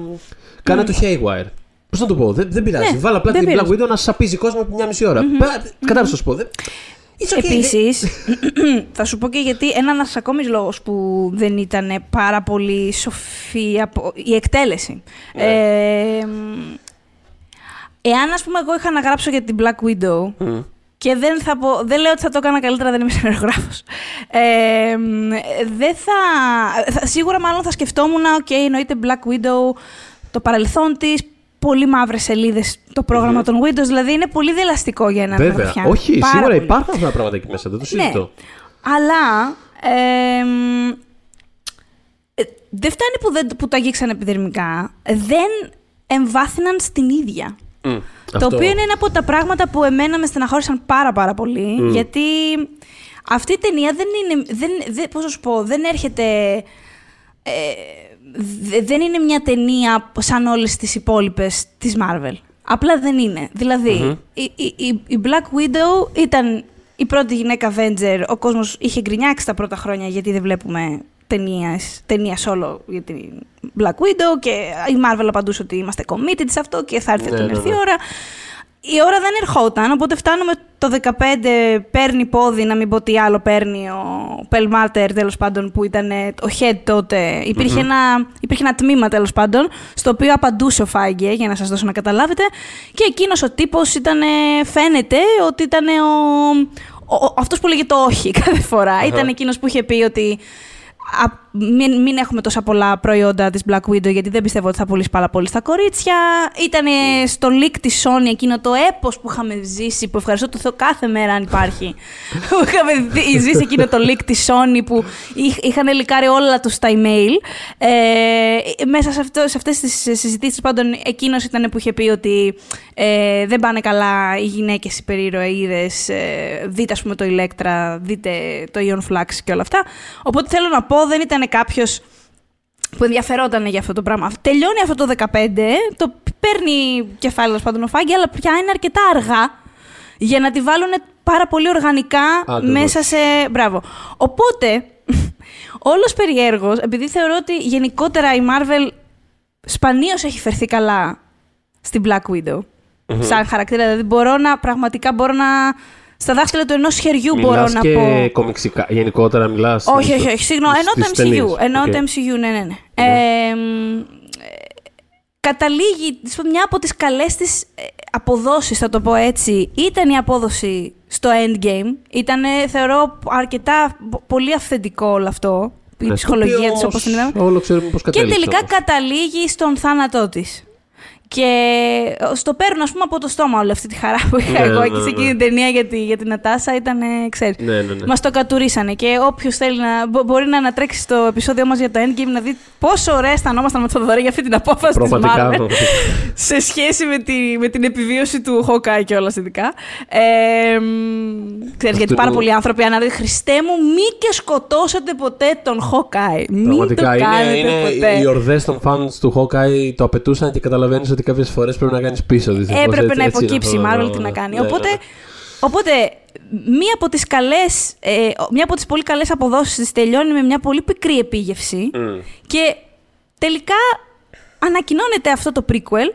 κάνε το haywire. Πώς να το πω, δεν, δεν πειράζει.
Ναι,
Βάλα απλά
δεν
την Black
πειράζει.
Widow να σαπίζει κόσμο από μια μισή ώρα. Mm-hmm. Κατάλαβες να σου πω. δεν- It's okay,
Επίσης, θα σου πω και γιατί ένα ακόμη λόγος που δεν ήταν πάρα πολύ σοφή από... η εκτέλεση.
Ναι.
Ε, μ, εάν, ας πούμε, εγώ είχα να γράψω για την Black Widow
Μμ.
και δεν, θα πω, δεν λέω ότι θα το έκανα καλύτερα, δεν είμαι σεναριογράφος. Ε, μ, δεν θα, θα- Σίγουρα μάλλον θα σκεφτόμουν, οκ, εννοείται Black Widow, το παρελθόν της, πολύ μαύρες σελίδες το πρόγραμμα των Widows, δηλαδή είναι πολύ δελεαστικό για έναν
Βέβαια.
γραφιάνο.
Όχι,
Πάρα
σίγουρα
πολύ.
υπάρχουν αυτά τα πράγματα εκεί μέσα, δεν το συζητώ.
Ναι. Αλλά εμ, ε, δεν φτάνει που, δεν, που το αγγίξαν επιδερμικά. Δεν εμβάθυναν στην ίδια.
Μμ.
Το
Αυτό.
οποίο είναι ένα από τα πράγματα που εμένα με στεναχώρησαν πάρα πάρα πολύ. Γιατί αυτή η ταινία δεν είναι. Δεν, δεν, πώς να σου πω, δεν έρχεται. ε, δε- δεν είναι μια ταινία σαν όλες τις υπόλοιπες της Marvel. Απλά δεν είναι. Δηλαδή, η, η, η- η Black Widow ήταν η πρώτη γυναίκα Avenger. Ο κόσμος είχε γκρινιάξει τα πρώτα χρόνια γιατί δεν βλέπουμε ταινίες, ταινία solo για την Black Widow και η Marvel απαντούσε ότι είμαστε committed σε αυτό και θα έρθει
Ναι,
όταν
ναι,
έρθει η
ναι.
ώρα. η ώρα δεν ερχόταν, οπότε φτάνουμε το 15 παίρνει πόδι, να μην πω τι άλλο παίρνει ο Πελμάτερ τέλος πάντων που ήταν ο head τότε. Υπήρχε, ένα, υπήρχε ένα τμήμα τέλος πάντων στο οποίο απαντούσε ο Φάγκε για να σας δώσω να καταλάβετε και εκείνος ο τύπος ήταν, φαίνεται ότι ήταν ο, ο, ο αυτός που λέγε το όχι κάθε φορά. Ήταν εκείνος που είχε πει ότι up μην, μην έχουμε τόσα πολλά προϊόντα της Black Widow γιατί δεν πιστεύω ότι θα πουλήσει πάρα πολύ στα κορίτσια. Ήταν στο leak της Sony εκείνο το έπος που είχαμε ζήσει, που ευχαριστώ το Θεό κάθε μέρα αν υπάρχει. που είχαμε ζήσει εκείνο το leak της Sony που είχαν λικάρει όλα τους στα email. Ε, μέσα σε, αυτό, σε αυτές τις συζητήσεις πάντων εκείνος ήταν που είχε πει ότι ε, δεν πάνε καλά οι γυναίκες οι περίρωίδες, ε, δείτε ας πούμε το Electra, δείτε το Ion Flux και όλα αυτά. Οπότε θέλω να πω δεν ήταν κάποιος που ενδιαφερόταν για αυτό το πράγμα. Τελειώνει αυτό το 15, το παίρνει κεφάλαιο πάντων ο Φάγκη, αλλά πια είναι αρκετά αργά για να τη βάλουν πάρα πολύ οργανικά μέσα σε. Μπράβο. Οπότε, όλος περιέργως, επειδή θεωρώ ότι γενικότερα η Marvel σπανίως έχει φερθεί καλά στην Black Widow. Σαν χαρακτήρα. Δηλαδή, μπορώ να, πραγματικά μπορώ να στα δάχτυλα του ενός χεριού
μιλάς
μπορώ να
και
πω.
κομιξικά, γενικότερα μιλάς.
Όχι, όχι, όχι. Συγγνώμη. Εννοώ το MCU. Εννοώ το MCU, ναι, ναι. ναι. Ε, καταλήγει, μια από τις καλές της ε, αποδόσεις, θα το πω έτσι, ήταν η απόδοση στο Endgame. Ήταν, θεωρώ, αρκετά πολύ αυθεντικό όλο αυτό. Η
Ναι,
ψυχολογία της, όπως την είδαμε.
Όλο ξέρουμε πώς
Και
κατέληξε.
τελικά
όμως.
καταλήγει στον θάνατό της. Και στο παίρνω, ας πούμε, από το στόμα όλη αυτή τη χαρά που είχα
Ναι,
εγώ
ναι,
εκεί σε
ναι.
εκείνη την ταινία για, τη, για την Νατάσα. Ήταν, ε, ξέρεις,
Ναι, ναι, ναι.
Μας το κατουρίσανε. Και όποιος θέλει να. μπο- μπορεί να ανατρέξει στο επεισόδιο μας για το Endgame να δει πόσο ωραία αισθανόμασταν με το Θοδωρή για αυτή την απόφαση τη
Πραγματικά.
Marvel σε σχέση με, τη, με την επιβίωση του Hawkeye και όλα ειδικά. Ε, μ, ξέρεις, γιατί πάρα
είναι-
πολλοί άνθρωποι ανάδειξαν Χριστέ μου, μη και σκοτώσετε ποτέ τον Hawkeye. Μην το
Πραγματικά
κάνετε
είναι, είναι
ποτέ.
οι ορδές των fans του Hawkeye το απαιτούσαν και καταλαβαίνεις ότι κάποιες φορές πρέπει να κάνεις πίσω. δυστυχώς.
Έπρεπε
Έτσι-
να
έτσι είναι
υποκύψει η
αυτό το
Marvel τι
πράγμα.
να κάνει.
Ναι, ναι,
οπότε,
ναι.
οπότε, μία από τις καλές, ε, μία από τις πολύ καλές αποδόσεις της τελειώνει με μια πολύ πικρή επίγευση
Μμ.
και τελικά ανακοινώνεται αυτό το prequel.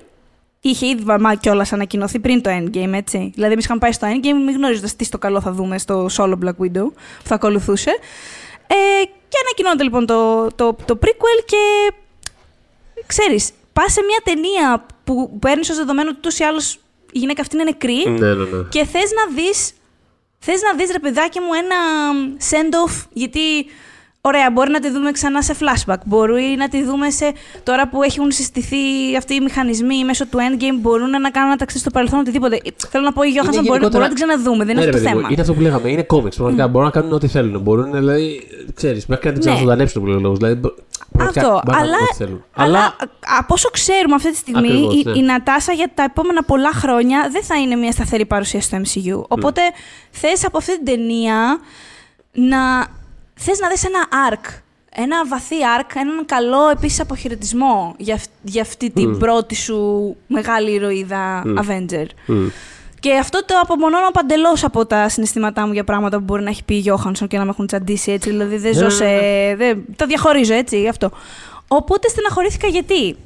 Είχε ήδη μα κιόλας ανακοινωθεί πριν το Endgame, έτσι. Δηλαδή, εμείς είχαμε πάει στο Endgame, μην γνωρίζοντας τι στο καλό θα δούμε στο solo Black Widow που θα ακολουθούσε. Ε, και ανακοινώνεται λοιπόν το, το, το prequel και ξέρεις, πας σε μια ταινία που παίρνεις ως δεδομένο ότι ούτως ή άλλως η γυναίκα αυτή είναι νεκρή
Ναι, ναι, ναι.
και θες να δεις, θες να δεις ρε παιδάκι μου ένα send-off γιατί Ωραία, μπορεί να τη δούμε ξανά σε flashback. Μπορεί να τη δούμε σε. Τώρα που έχουν συστηθεί αυτοί οι μηχανισμοί μέσω του endgame, μπορούν να κάνουν ένα ταξίδι στο παρελθόν, οτιδήποτε. Θέλω να πω, η Johansson μπορεί,
γενικότερα-
μπορεί να την ξαναδούμε, δεν είναι
Ναι,
αυτό
ρε
το
παιδί μου,
θέμα.
Είναι αυτό που λέγαμε. Είναι κόμιξ. Πραγματικά μπορούν να κάνουν ό,τι θέλουν. Μπορούν, δηλαδή, ξέρεις, μέχρι και να την
Ναι.
ξαναζωντανέψουν που λέει ο λόγος. Δηλαδή, μπο- πραγματικά
Αυτό.
μπορούν να
Αλλά,
κάνουν ό,τι θέλουν.
αλλά, α- από όσο ξέρουμε αυτή τη στιγμή,
Ακριβώς,
η,
ναι.
η Νατάσα για τα επόμενα πολλά χρόνια δεν θα είναι μια σταθερή παρουσία στο MCU. Οπότε θες από αυτή την ταινία να. θες να δεις ένα arc. Ένα βαθύ arc, έναν καλό επίσης αποχαιρετισμό για, αυ- για αυτή την πρώτη σου μεγάλη ηρωίδα Avenger.
Μμ.
Και αυτό το απομονώνω παντελώς από τα συναισθήματά μου για πράγματα που μπορεί να έχει πει η Γιώχανσον και να με έχουν τσαντήσει έτσι. Δηλαδή δεν
Ναι,
ζω
ναι,
σε. Δεν, τα διαχωρίζω έτσι γι' αυτό. Οπότε στεναχωρήθηκα γιατί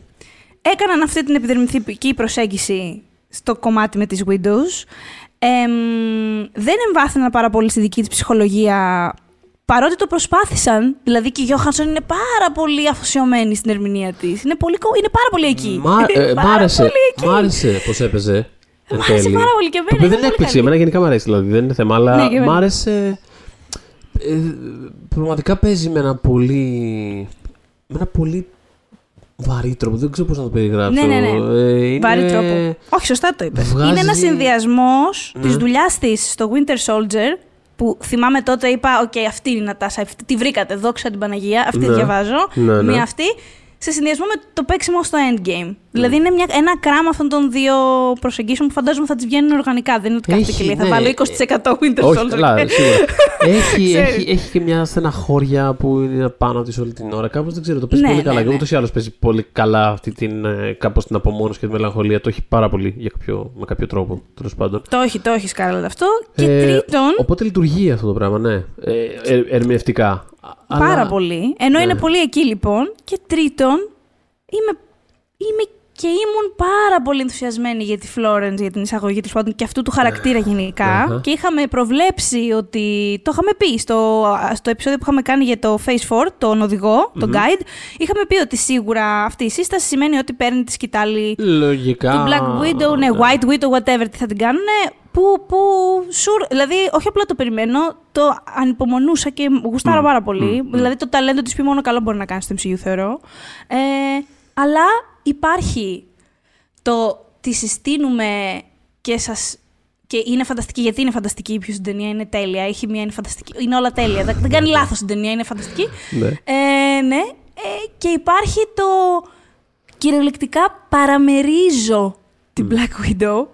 έκαναν αυτή την επιδερμητική προσέγγιση στο κομμάτι με τις Windows. Εμ, δεν εμβάθυναν πάρα πολύ στη δική της ψυχολογία παρότι το προσπάθησαν. Δηλαδή και η Γιώχανσον είναι πάρα πολύ αφοσιωμένη στην ερμηνεία της. Είναι, πολύ, κο- είναι πάρα πολύ εκεί.
Μα,
Είναι
ε, μ'
πάρα
άρεσε,
πολύ εκεί.
μ' άρεσε πώς έπαιζε. Εν
Μ' άρεσε
τέλει.
πάρα πολύ και εμένα,
Το οποίο
είναι
δεν
πολύ
έκπληξε.
καλή.
Εμένα γενικά μου αρέσει, δηλαδή δεν είναι θέμα. Αλλά
Ναι, και εμένα.
μ' άρεσε. ε, πραγματικά παίζει με ένα πολύ. με ένα πολύ βαρύ τρόπο. Δεν ξέρω πώς να το περιγράψω.
Ναι, ναι, ναι.
Ε, είναι...
Βαρύ τρόπο. Όχι, σωστά το είπες.
βγάζει-
Είναι ένας συνδυασμός
Ναι.
της δουλειάς της στο Winter Soldier. Που θυμάμαι τότε είπα: Οκ, αυτή είναι η Νατάσα. Αυτή, τη βρήκατε. Δόξα την Παναγία. Αυτή
Ναι.
διαβάζω.
Ναι, ναι.
Μία αυτή. Σε συνδυασμό με το παίξιμο στο Endgame. Δηλαδή είναι μια, ένα κράμα αυτών των δύο προσεγγίσεων που φαντάζομαι θα τις βγαίνουν οργανικά. Δεν είναι ότι κάθεται
Έχει,
και λέει: Θα
ναι.
βάλω 20% Winter
Όχι,
Soldier.
καλά, σίγουρα. έχει,
Ξέρεις.
έχει, έχει και μια στεναχώρια που είναι πάνω της όλη την ώρα. Κάπως δεν ξέρω, το παίζει
Ναι,
πολύ
ναι,
καλά.
ναι.
Και ούτως ή άλλως παίζει πολύ καλά αυτή την, ε, κάπως την απομόνωση και τη μελαγχολία. Το έχει πάρα πολύ για κάποιο, με κάποιο τρόπο, τέλος πάντων.
Το έχει, το έχει Σκάρλετ αυτό. Και
Ε,
τρίτον,
Οπότε λειτουργεί αυτό το πράγμα, ναι. Ε, ε, ερμηνευτικά.
Πάρα
Αλλά-
πολύ. Ενώ
Ναι.
είναι πολύ εκεί λοιπόν. Και τρίτον, είμαι, είμαι και ήμουν πάρα πολύ ενθουσιασμένη για τη Florence, για την εισαγωγή του πάντων και αυτού του χαρακτήρα γενικά.
Αχα.
Και είχαμε προβλέψει ότι. Το είχαμε πει στο, στο επεισόδιο που είχαμε κάνει για το Face 4, τον οδηγό, τον guide. Είχαμε πει ότι σίγουρα αυτή η σύσταση σημαίνει ότι παίρνει τη σκητάλη
Λογικά.
του Black Widow, ναι, White Widow, whatever, τι θα την κάνουν. Που, που sure, δηλαδή, όχι απλά το περιμένω, το ανυπομονούσα και γουστάρα πάρα πολύ. Δηλαδή, το ταλέντο της πιο μόνο καλό μπορεί να κάνει στο MCU, θεωρώ. Ε, αλλά υπάρχει το τη συστήνουμε και σας... Και είναι φανταστική, γιατί είναι φανταστική, ποιο στην ταινία είναι τέλεια. Η χημεία είναι φανταστική. Είναι όλα τέλεια. δεν, δεν κάνει λάθος στην ταινία, είναι φανταστική.
Ναι.
Ε, ναι. Ε, και υπάρχει το. Κυριολεκτικά παραμερίζω την Black Widow.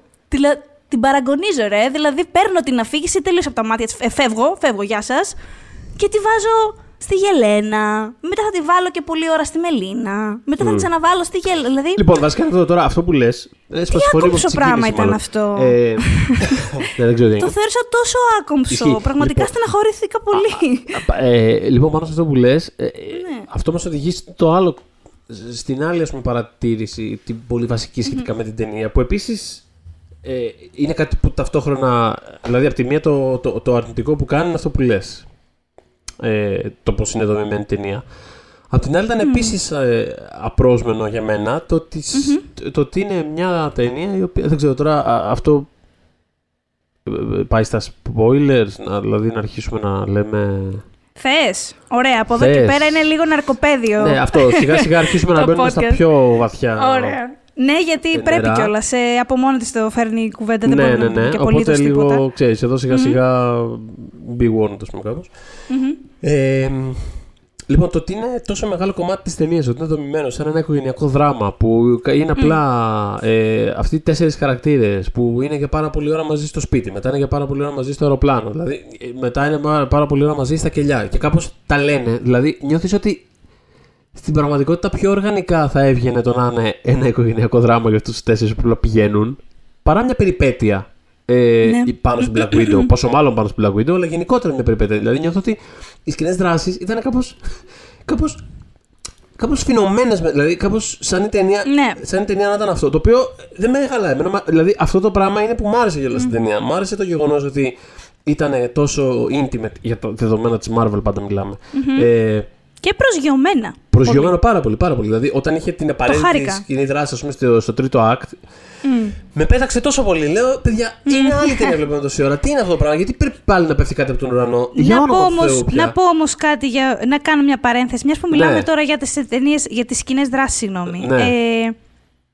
Δηλα- την παραγωνίζω, ρε. Δηλαδή, παίρνω την αφήγηση τελείως από τα μάτια της. Ε, φεύγω, φεύγω, γεια σας. Και τη βάζω στη Γελένα. Μετά θα τη βάλω και πολλή ώρα στη Μελίνα. Μετά θα τη ξαναβάλω στη Γελένα. Δηλαδή,
Λοιπόν, βασικά αυτό τώρα, αυτό που λες. Τι
άκομψο πράγμα ήταν αυτό;
Ε, ναι, δεν ξέρω τι
το
είναι.
θεώρησα τόσο άκομψο.
Ισχύει.
Πραγματικά
Λοιπόν.
στεναχωρήθηκα πολύ.
Ε, λοιπόν, πάνω σε αυτό που λες,
Ναι.
αυτό μας οδηγεί στο άλλο, στην άλλη ας πούμε, παρατήρηση, την πολύ βασική σχετικά με την ταινία, που επίσης ε, είναι κάτι που ταυτόχρονα. Δηλαδή, από τη μία το, το, το αρνητικό που κάνει είναι αυτό που λες. Ε, το πώς είναι δομημένη η ταινία. Απ' την άλλη, ήταν επίσης ε, απρόσμενο για μένα το ότι, σ- το ότι είναι μια ταινία η οποία. Δεν ξέρω τώρα, α, αυτό ε, πάει στα spoilers, να, δηλαδή να αρχίσουμε να λέμε.
Θες. Ωραία, από εδώ
Θες.
και πέρα είναι λίγο ναρκοπαίδιο.
Ναι, αυτό. Σιγά σιγά αρχίσουμε να
Το
μπαίνουμε στα
podcast.
πιο βαθιά.
Ωραία. Ναι, γιατί
Ε,
πρέπει
νερά.
κιόλας. Ε, από μόνη της το φέρνει η κουβέντα. δεν
ναι,
μπορεί
ναι,
να πει
ναι.
και
Οπότε
απολύτως
λίγο,
τίποτα.
ξέρεις, εδώ σιγά σιγά be warned, ας πούμε κάπως. Ε, λοιπόν, το ότι είναι τόσο μεγάλο κομμάτι της ταινίας, ότι είναι δομημένο σαν ένα οικογενειακό δράμα, που είναι απλά ε, αυτοί οι τέσσερις χαρακτήρες, που είναι για πάρα πολλή ώρα μαζί στο σπίτι, μετά είναι για πάρα πολλή ώρα μαζί στο αεροπλάνο, δηλαδή ε, μετά είναι πάρα- πάρα πολλή ώρα μαζί στα κελιά και κάπως τα λένε, δηλαδή νιώθεις ότι στην πραγματικότητα πιο οργανικά θα έβγαινε το να είναι ένα οικογενειακό δράμα για αυτούς τους τέσσερις που απλά πηγαίνουν, παρά μια περιπέτεια ε,
Ναι.
πάνω στην Black Widow. Πόσο μάλλον πάνω στην Black Widow, αλλά γενικότερα μια περιπέτεια. Δηλαδή νιώθω ότι οι σκηνές δράσει ήταν κάπως. Κάπως, κάπως φινωμένες, με- δηλαδή κάπως σαν η, ταινία,
Ναι.
σαν η ταινία να ήταν αυτό. Το οποίο δεν με χαλάει. Εμένα, μα- δηλαδή αυτό το πράγμα είναι που μ' άρεσε κιόλας στην ταινία. Μ' άρεσε το γεγονός ότι ήταν τόσο intimate για το δεδομένα της Marvel πάντα μιλάμε. Ε,
Και προσγειωμένα.
Προσγειωμένο πάρα πολύ, πάρα πολύ. Δηλαδή, όταν είχε την απαραίτητη
χάρηκα.
σκηνή δράση, ας πούμε, στο, στο τρίτο act, με πέταξε τόσο πολύ. Λέω, παιδιά, είναι άλλη ταινία βλέπουμε τόση ώρα. Τι είναι αυτό το πράγμα, γιατί πρέπει πάλι να πέφτει κάτι από τον ουρανό; Για
Να πω,
όνομα του
όμως,
Θεού πια.
να πω όμως κάτι, για, να κάνω μια παρένθεση. Μιας που μιλάμε
Ναι.
τώρα για τις ταινίες, για τις σκηνές δράσης, συγγνώμη.
Ναι.
Ε,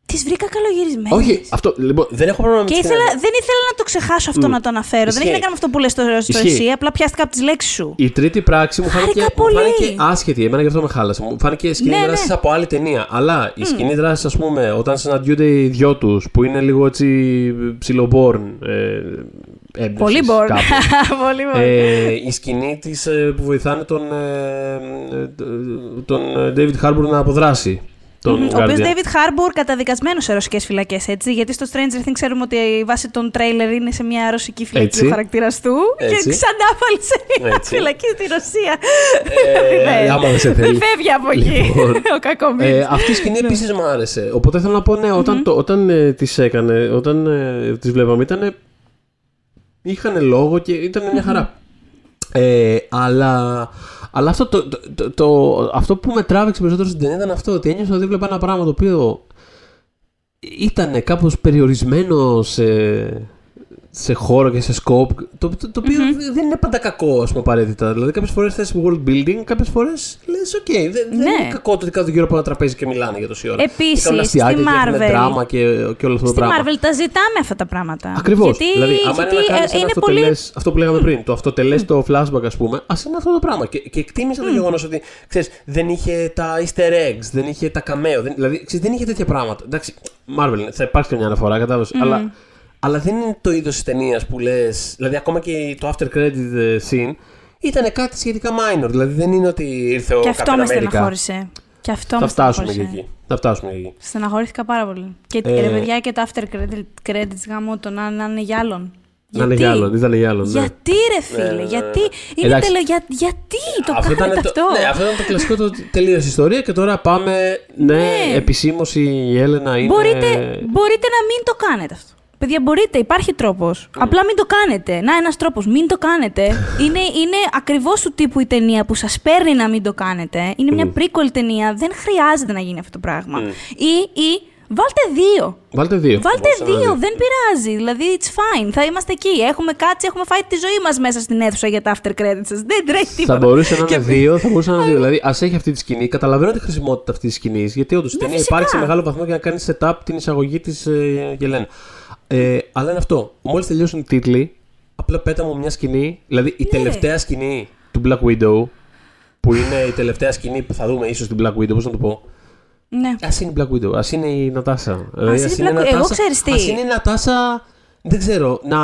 τις βρήκα καλογυρισμένες.
Όχι, αυτό. Λοιπόν, δεν έχω πρόβλημα με
Και
τις
ήθελα,
σκηνές.
δεν ήθελα να το ξεχάσω αυτό να το αναφέρω. Δεν
Ισχύει.
έχει να κάνει με αυτό που λες στο, στο
Ισχύει.
εσύ, απλά πιάστηκα από τις λέξεις σου.
Η τρίτη πράξη μου φάνηκε,
Χάρηκα
μου
πολύ.
φάνηκε άσχετη. Εμένα γι' αυτό με χάλασε. Μου φάνηκε σκηνή
Ναι,
δράσης
ναι.
από άλλη ταινία. Αλλά η σκηνή δράσης, ας πούμε, όταν συναντιούνται οι δυο τους, που είναι λίγο έτσι ψιλομπόρν. Ε, έμπνευσης
Πολύ μπορώ.
κάπου.
Πολύ μπορώ.
Ε, η σκηνή της ε, που βοηθάνε τον, ε, ε, τον ε, David Harbour να αποδράσει. Τον
Ο οποίος
Guardian.
David Harbour καταδικασμένος σε ρωσικές φυλακές, έτσι. Γιατί στο Stranger Things ξέρουμε ότι η βάση των τρέιλερ είναι σε μια ρωσική φυλακή
Έτσι.
ο χαρακτήρας του.
Έτσι.
Και ξανά πάλι σε μια
Έτσι.
φυλακή στη Ρωσία.
Ε,
Ναι.
άμα δεν σε θέλει.
Δεν φεύγει από εκεί.
Λοιπόν,
ο κακομοίρης.
Ε, αυτή η σκηνή επίσης μου άρεσε. Οπότε θέλω να πω, ναι, όταν, το, όταν ε, τις έκανε, όταν ε, τις βλέπαμε, ήταν. είχαν λόγο και ήταν μια χαρά. Ε, αλλά αλλά αυτό, το, το, το, το- αυτό που με τράβηξε περισσότερο στην ταινία ήταν αυτό, ότι ένιωσα ότι έβλεπα ένα πράγμα το οποίο ήταν κάπως περιορισμένο σε, σε χώρο και σε scope, το, το, το οποιο δεν είναι πάντα κακό, ας πούμε, απαραίτητα. Δηλαδή, κάποιες φορές θες world building, κάποιες φορές λες, οκ, δεν, δεν
Ναι.
είναι κακό το ότι κάτω γύρω από ένα τραπέζι και μιλάνε για τόση ώρα.
Επίσης,
Και κάνουν αστειάκια
στη
και έχουν
Marvel-
δράμα και, και όλο αυτό το
Στη
πράγμα.
Marvel τα ζητάμε αυτά τα πράγματα.
Ακριβώς.
Γιατί,
Δηλαδή, άμα
γιατί
είναι να κάνεις
ε,
ένα
είναι πολύ.
αυτοτελές, αυτό που λέγαμε πριν, το αυτοτελέ το flashback, ας πούμε, ας είναι αυτό το πράγμα. Και, και εκτίμησα το γεγονός ότι ξέρεις, δεν είχε τα easter eggs, δεν είχε τα cameo, δεν, δηλαδή ξέρεις, δεν είχε τέτοια πράγματα. Εντάξει, Marvel θα υπάρξει και μια αναφορά, κατάλαβες. Αλλά, αλλά δεν είναι το είδος της ταινίας που λες. Δηλαδή, ακόμα και το after credit ε, scene ήταν κάτι σχετικά minor. Δηλαδή, δεν είναι ότι ήρθε ο
Και αυτό
Captain
με
America.
στεναχώρησε. Και αυτό
Θα
με
φτάσουμε και
στεναχώρησε.
εκεί. Θα φτάσουμε και εκεί.
Στεναχωρήθηκα πάρα πολύ. Και
Ε,
ρε παιδιά και τα after credit- credits γάμο το να, να είναι για άλλον.
Να είναι
Γιατί;
για άλλον, ήταν για άλλον. ναι.
Γιατί ρε φίλε,
ναι, ναι.
γιατί; Είναι
Εντάξει.
τελε... για... Γιατί το
Αυτό
κάνετε
ήταν
αυτό;
Το, ναι, αυτό ήταν το κλασικό το τελείωσε η ιστορία και τώρα πάμε. Ναι,
Ναι.
επισήμως η Έλενα είναι.
Μπορείτε, μπορείτε να μην το κάνετε αυτό. Παιδιά, μπορείτε, υπάρχει τρόπος. Απλά μην το κάνετε. Να, ένας τρόπος, μην το κάνετε. είναι είναι ακριβώς του τύπου η ταινία που σας παίρνει να μην το κάνετε. Είναι μια prequel ταινία, δεν χρειάζεται να γίνει αυτό το πράγμα. Ή, ή βάλτε δύο.
Βάλτε δύο.
Βάλτε
Μπορούσα να
δύο,
δει.
δεν πειράζει. Δηλαδή, it's fine. Θα είμαστε εκεί. Έχουμε κάτσει, έχουμε φάει τη ζωή μας μέσα στην αίθουσα για τα after credits σας. Δεν τρέχει τίποτα.
Θα μπορούσε να
Και-
είναι δύο, θα μπορούσε να είναι δύο. Δηλαδή, ας έχει αυτή τη σκηνή. Καταλαβαίνω τη χρησιμότητα αυτής της σκηνής. Γιατί όντως η ταινία
Ναι, φυσικά.
υπάρχει σε μεγάλο βαθμό για να κάνεις setup την εισαγωγή της ε, Γελένα. Ε, αλλά είναι αυτό. Μόλις τελειώσουν οι τίτλοι, απλά πέτα μου μια σκηνή. Δηλαδή, η
Ναι.
τελευταία σκηνή του Black Widow, που είναι η τελευταία σκηνή που θα δούμε ίσως στην Black Widow, πώς να το πω.
Ναι.
Α είναι η Black Widow, ας είναι η Νατάσα. Δηλαδή,
είναι η Black Widow. Εγώ ξέρεις τι.
Ας είναι η Νατάσα, δεν ξέρω, να,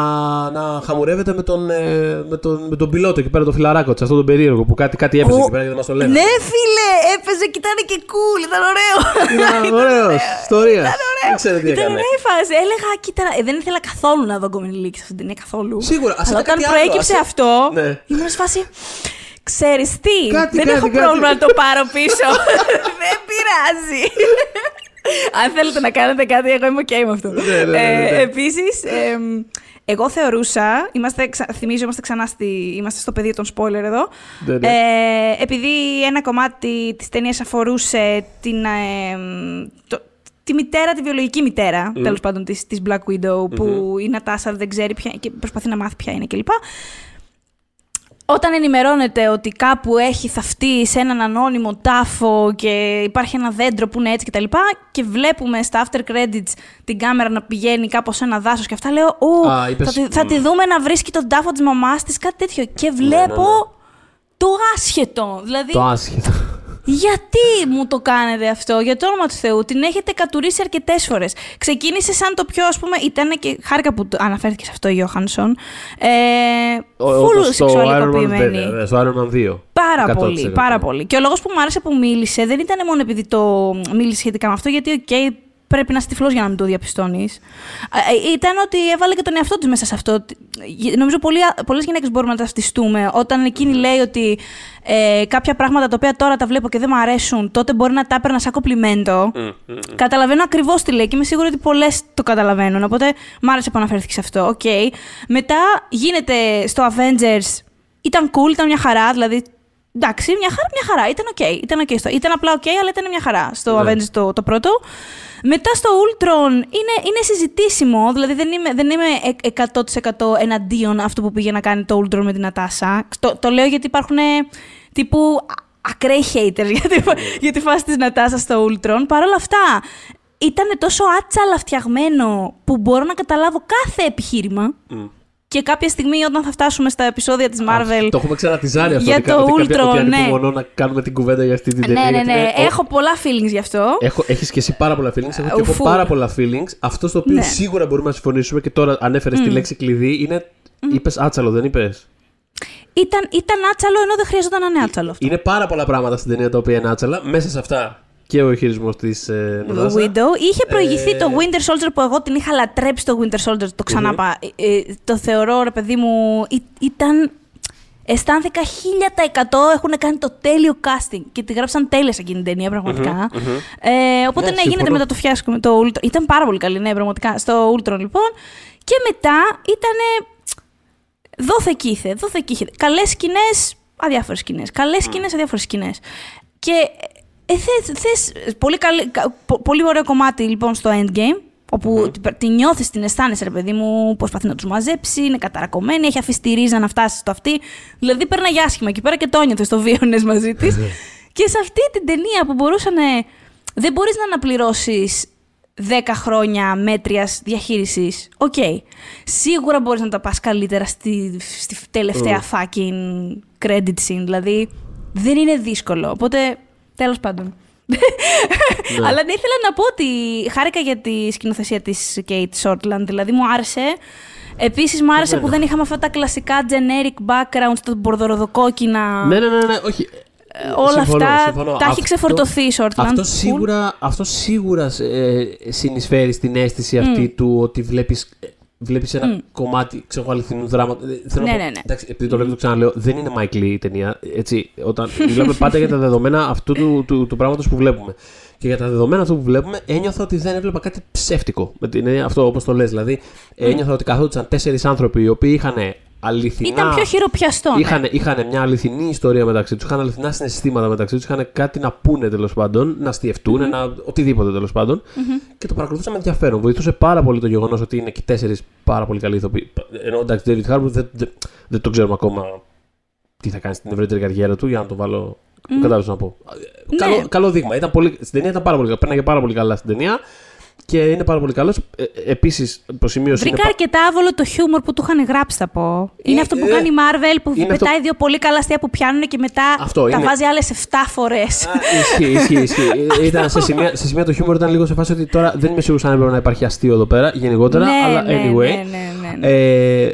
να χαμουρεύεται με τον, ε, με, τον, με τον πιλότο εκεί πέρα, τον φιλαράκο της, αυτόν τον περίεργο που κάτι, κάτι έπαιζε
Ο-
εκεί πέρα και δεν μας το λένε.
Ναι, φίλε, έπαιζε και ήταν και cool, ήταν ωραίο.
Ήταν ωραίος, ιστορία. Δεν ξέρω τι
Ήταν
έκανε.
ωραία η φάση. Έλεγα, κοίτα, ε, δεν ήθελα καθόλου να δω κομμενιλίκη σε αυτήν την ταινία καθόλου.
Σίγουρα, ας
Αλλά
ήταν
όταν
κάτι άλλο,
προέκυψε
ας-
αυτό,
Ναι.
ήμουν σε φάση. Ξέρεις τι,
Κάτι,
δεν
κάτι,
έχω
κάτι.
πρόβλημα να το πάρω πίσω. δεν πειράζει. Αν θέλετε να κάνετε κάτι, εγώ είμαι ok με αυτό.
Ναι, ναι, ναι, ναι, ναι.
Ε, επίσης, εμ, εγώ θεωρούσα, είμαστε, ξα- θυμίζω, είμαστε ξανά στη, είμαστε στο πεδίο των spoiler εδώ,
Ναι, ναι.
ε, επειδή ένα κομμάτι της ταινίας αφορούσε την, ε, το- τη μητέρα, τη βιολογική μητέρα, τέλος πάντων, της, της Black Widow, που η Νατάσα δεν ξέρει ποια και προσπαθεί να μάθει ποια είναι κλπ. Όταν ενημερώνεται ότι κάπου έχει θαυτεί σε έναν ανώνυμο τάφο και υπάρχει ένα δέντρο που είναι έτσι κτλ. Και, και βλέπουμε στα after credits την κάμερα να πηγαίνει κάπως σε ένα δάσος και αυτά, λέω Ω,
Α, είπες,
θα, τη, θα
μ.
τη δούμε να βρίσκει τον τάφο της μαμάς της, κάτι τέτοιο. Και βλέπω
ναι.
το άσχετο. Δηλαδή,
Το άσχετο.
Γιατί μου το κάνετε αυτό, για το όνομα του Θεού. Την έχετε κατουρήσει αρκετές φορές. Ξεκίνησε σαν το πιο, ας πούμε, ήταν και χάρηκα που το αναφέρθηκε σε αυτό η Johansson. Ε,
Ο-
φουλ
όπως στο Iron Man,
σεξουαλικοποιημένη.
βέβαια, βέβαια, Στο Iron Man 2.
Πάρα
100%.
πολύ, πάρα πολύ. Και ο λόγος που μου άρεσε που μίλησε δεν ήταν μόνο επειδή το μίλησε σχετικά με αυτό, γιατί, οκ, πρέπει να είσαι τυφλός για να μην το διαπιστώνεις. Ήταν ότι έβαλε και τον εαυτό της μέσα σε αυτό. Ε, Νομίζω πολλές γυναίκες μπορούμε να ταυτιστούμε. Όταν εκείνη λέει ότι ε, κάποια πράγματα τα οποία τώρα τα βλέπω και δεν μου αρέσουν, τότε μπορεί να τα έπαιρνα σαν κομπλιμέντο. Καταλαβαίνω ακριβώς τι λέει και είμαι σίγουρη ότι πολλές το καταλαβαίνουν. Οπότε μ' άρεσε που αναφέρθηκε σε αυτό. Οκ. Μετά γίνεται στο Avengers. Ήταν cool, ήταν μια χαρά. Δηλαδή, εντάξει, μια χαρά, μια χαρά. Ήταν οκ. Ήταν, okay στο, ήταν απλά οκ, αλλά ήταν μια χαρά στο
Ναι.
Avengers το, το πρώτο. Μετά στο Ultron είναι, είναι συζητήσιμο. Δηλαδή, δεν είμαι, δεν είμαι ε- 100% εναντίον αυτού που πήγε να κάνει το Ultron με την Νατάσα. Το, το λέω γιατί υπάρχουν ε, τύπου α- ακραίοι haters για τη, για τη φάση της Νατάσα στο Ultron. Παρ' όλα αυτά, ήταν τόσο άτσαλα φτιαγμένο που μπορώ να καταλάβω κάθε επιχείρημα. Και κάποια στιγμή όταν θα φτάσουμε στα επεισόδια της Marvel...
Το έχουμε ξανατιζάρει αυτό.
Για
ότι,
το
ότι, κάποια-
Ultron,
ότι
ναι.
ανυπομονώ να κάνουμε την κουβέντα για αυτή την ταινία.
ναι, ναι,
γιατί
ναι.
είναι-
Έχω πολλά feelings γι' αυτό.
Έχω, έχεις και εσύ πάρα πολλά feelings, έχω και εγώ
Full.
πάρα πολλά feelings. Αυτό στο οποίο
Ναι.
σίγουρα μπορούμε να συμφωνήσουμε και τώρα ανέφερες τη λέξη κλειδί είναι. Είπες άτσαλο, δεν είπες;
Ήταν, ήταν άτσαλο ενώ δεν χρειαζόταν να είναι άτσαλο αυτό.
Είναι πάρα πολλά πράγματα στην ταινία τα οποία είναι άτσαλα. Μέσα σε αυτά και ο χειρισμός της ε,
Το
Νατάσα.
Window. Είχε προηγηθεί
Ε,
το Winter Soldier που εγώ την είχα λατρέψει το Winter Soldier. Το ξανά πα- ε, ε, το θεωρώ, ρε παιδί μου, ή- ήταν. Αισθάνθηκα 1000% έχουν κάνει το τέλειο casting και τη γράψαν τέλεια σε εκείνη την ταινία, πραγματικά. Ε, οπότε
Ναι,
ναι, γίνεται
συμφωνώ.
μετά το φιάσκο με το Ultron. Ήταν πάρα πολύ καλή, ναι, πραγματικά. Στο Ultron λοιπόν. Και μετά ήταν. Δόθε κήθε, δόθε κήθε. Καλές σκηνές, αδιάφορες σκηνές. Καλές σκηνές, αδιάφορες σκηνές. Και ε, θες, θες, πολύ, καλή, κα- πο- πολύ ωραίο κομμάτι λοιπόν στο Endgame, όπου τη, τη νιώθεις, την αισθάνεσαι, ρε παιδί μου, προσπαθεί να τους μαζέψει, είναι καταρακωμένη, έχει αφήσει τη ρίζα να φτάσει στο αυτή. Δηλαδή πέρναγε άσχημα εκεί πέρα και το νιώθε, το βίωνες μαζί της. και σε αυτή την ταινία που μπορούσαν. Δεν μπορείς να αναπληρώσεις 10 χρόνια μέτριας διαχείρισης. Οκ. Σίγουρα μπορείς να τα πας καλύτερα στη, στη τελευταία fucking credit scene. Δηλαδή δεν είναι δύσκολο. Οπότε τέλος πάντων. Αλλά ναι, ήθελα να πω ότι χάρηκα για τη σκηνοθεσία της Cate Shortland. Δηλαδή μου άρεσε. Επίσης μου άρεσε που δεν είχαμε αυτά τα κλασικά generic backgrounds, τα μπορδοροδοκόκκινα.
Ναι, ναι, ναι, ναι, όχι.
Ε, όλα
Συμφωνώ,
αυτά
συμφωνώ.
τα έχει
Αυτό-
ξεφορτωθεί η Shortland.
Αυτό
Cool.
σίγουρα, αυτό σίγουρα ε, συνεισφέρει στην αίσθηση αυτή του ότι βλέπεις ε, βλέπεις ένα
Μμ.
κομμάτι ξέρω, εγώ, αληθινού δράματος. Θέλω να
Ναι,
πω-
ναι, ναι.
Εντάξει, επειδή το λέω και το ξαναλέω, δεν είναι Mike Lee η ταινία. Έτσι, όταν μιλάμε πάντα για τα δεδομένα αυτού του, του, του πράγματος που βλέπουμε. Και για τα δεδομένα αυτού που βλέπουμε, ένιωθα ότι δεν έβλεπα κάτι ψεύτικο. Με την έννοια αυτό, όπως το λες. Δηλαδή, ένιωθα ότι καθόντουσαν τέσσερις άνθρωποι οι οποίοι είχαν αληθινά.
Ήταν πιο χειροπιαστό. ναι.
Είχαν, είχαν μια αληθινή ιστορία μεταξύ τους, είχαν αληθινά συναισθήματα μεταξύ τους, είχαν κάτι να πούνε τέλος πάντων, να στιευτούν, να, οτιδήποτε τέλος πάντων. Και το παρακολουθούσα με ενδιαφέρον. Βοηθούσε πάρα πολύ το γεγονός ότι είναι και τέσσερις πάρα πολύ καλοί ηθοποιοί. Ενώ εντάξει, David Harbour δεν, δεν, δεν το ξέρουμε ακόμα τι θα κάνει στην ευρύτερη καριέρα του, για να το βάλω. Mm. Κατάλαβες να πω.
Ναι.
Καλό, καλό δείγμα. Ήταν πολύ, στην ταινία ήταν πάρα πολύ καλά. Πέρναγε πάρα πολύ καλά στην ταινία και είναι πάρα πολύ καλός. Ε, Επίσης, προσημείωση.
Βρήκα
είναι πα-
αρκετά άβολο το χιούμορ που του είχαν γράψει, θα πω. Είναι
Ε,
αυτό που
ε,
κάνει η Marvel που
είναι
πετάει
αυτό-
δύο πολύ καλά αστεία που πιάνουν και μετά
Αυτό,
τα
είναι-
βάζει άλλες 7 φορές.
Α, Ισχύει, ισχύει, ισχύει. Ε, Ήταν σε σημεία, σε σημεία το χιούμορ ήταν λίγο σε φάση ότι τώρα δεν είμαι σίγουρος αν έπρεπε να υπάρχει αστείο εδώ πέρα γενικότερα,
ναι,
αλλά
ναι,
anyway.
ναι, ναι, ναι, ναι.
Ε, ε, ε,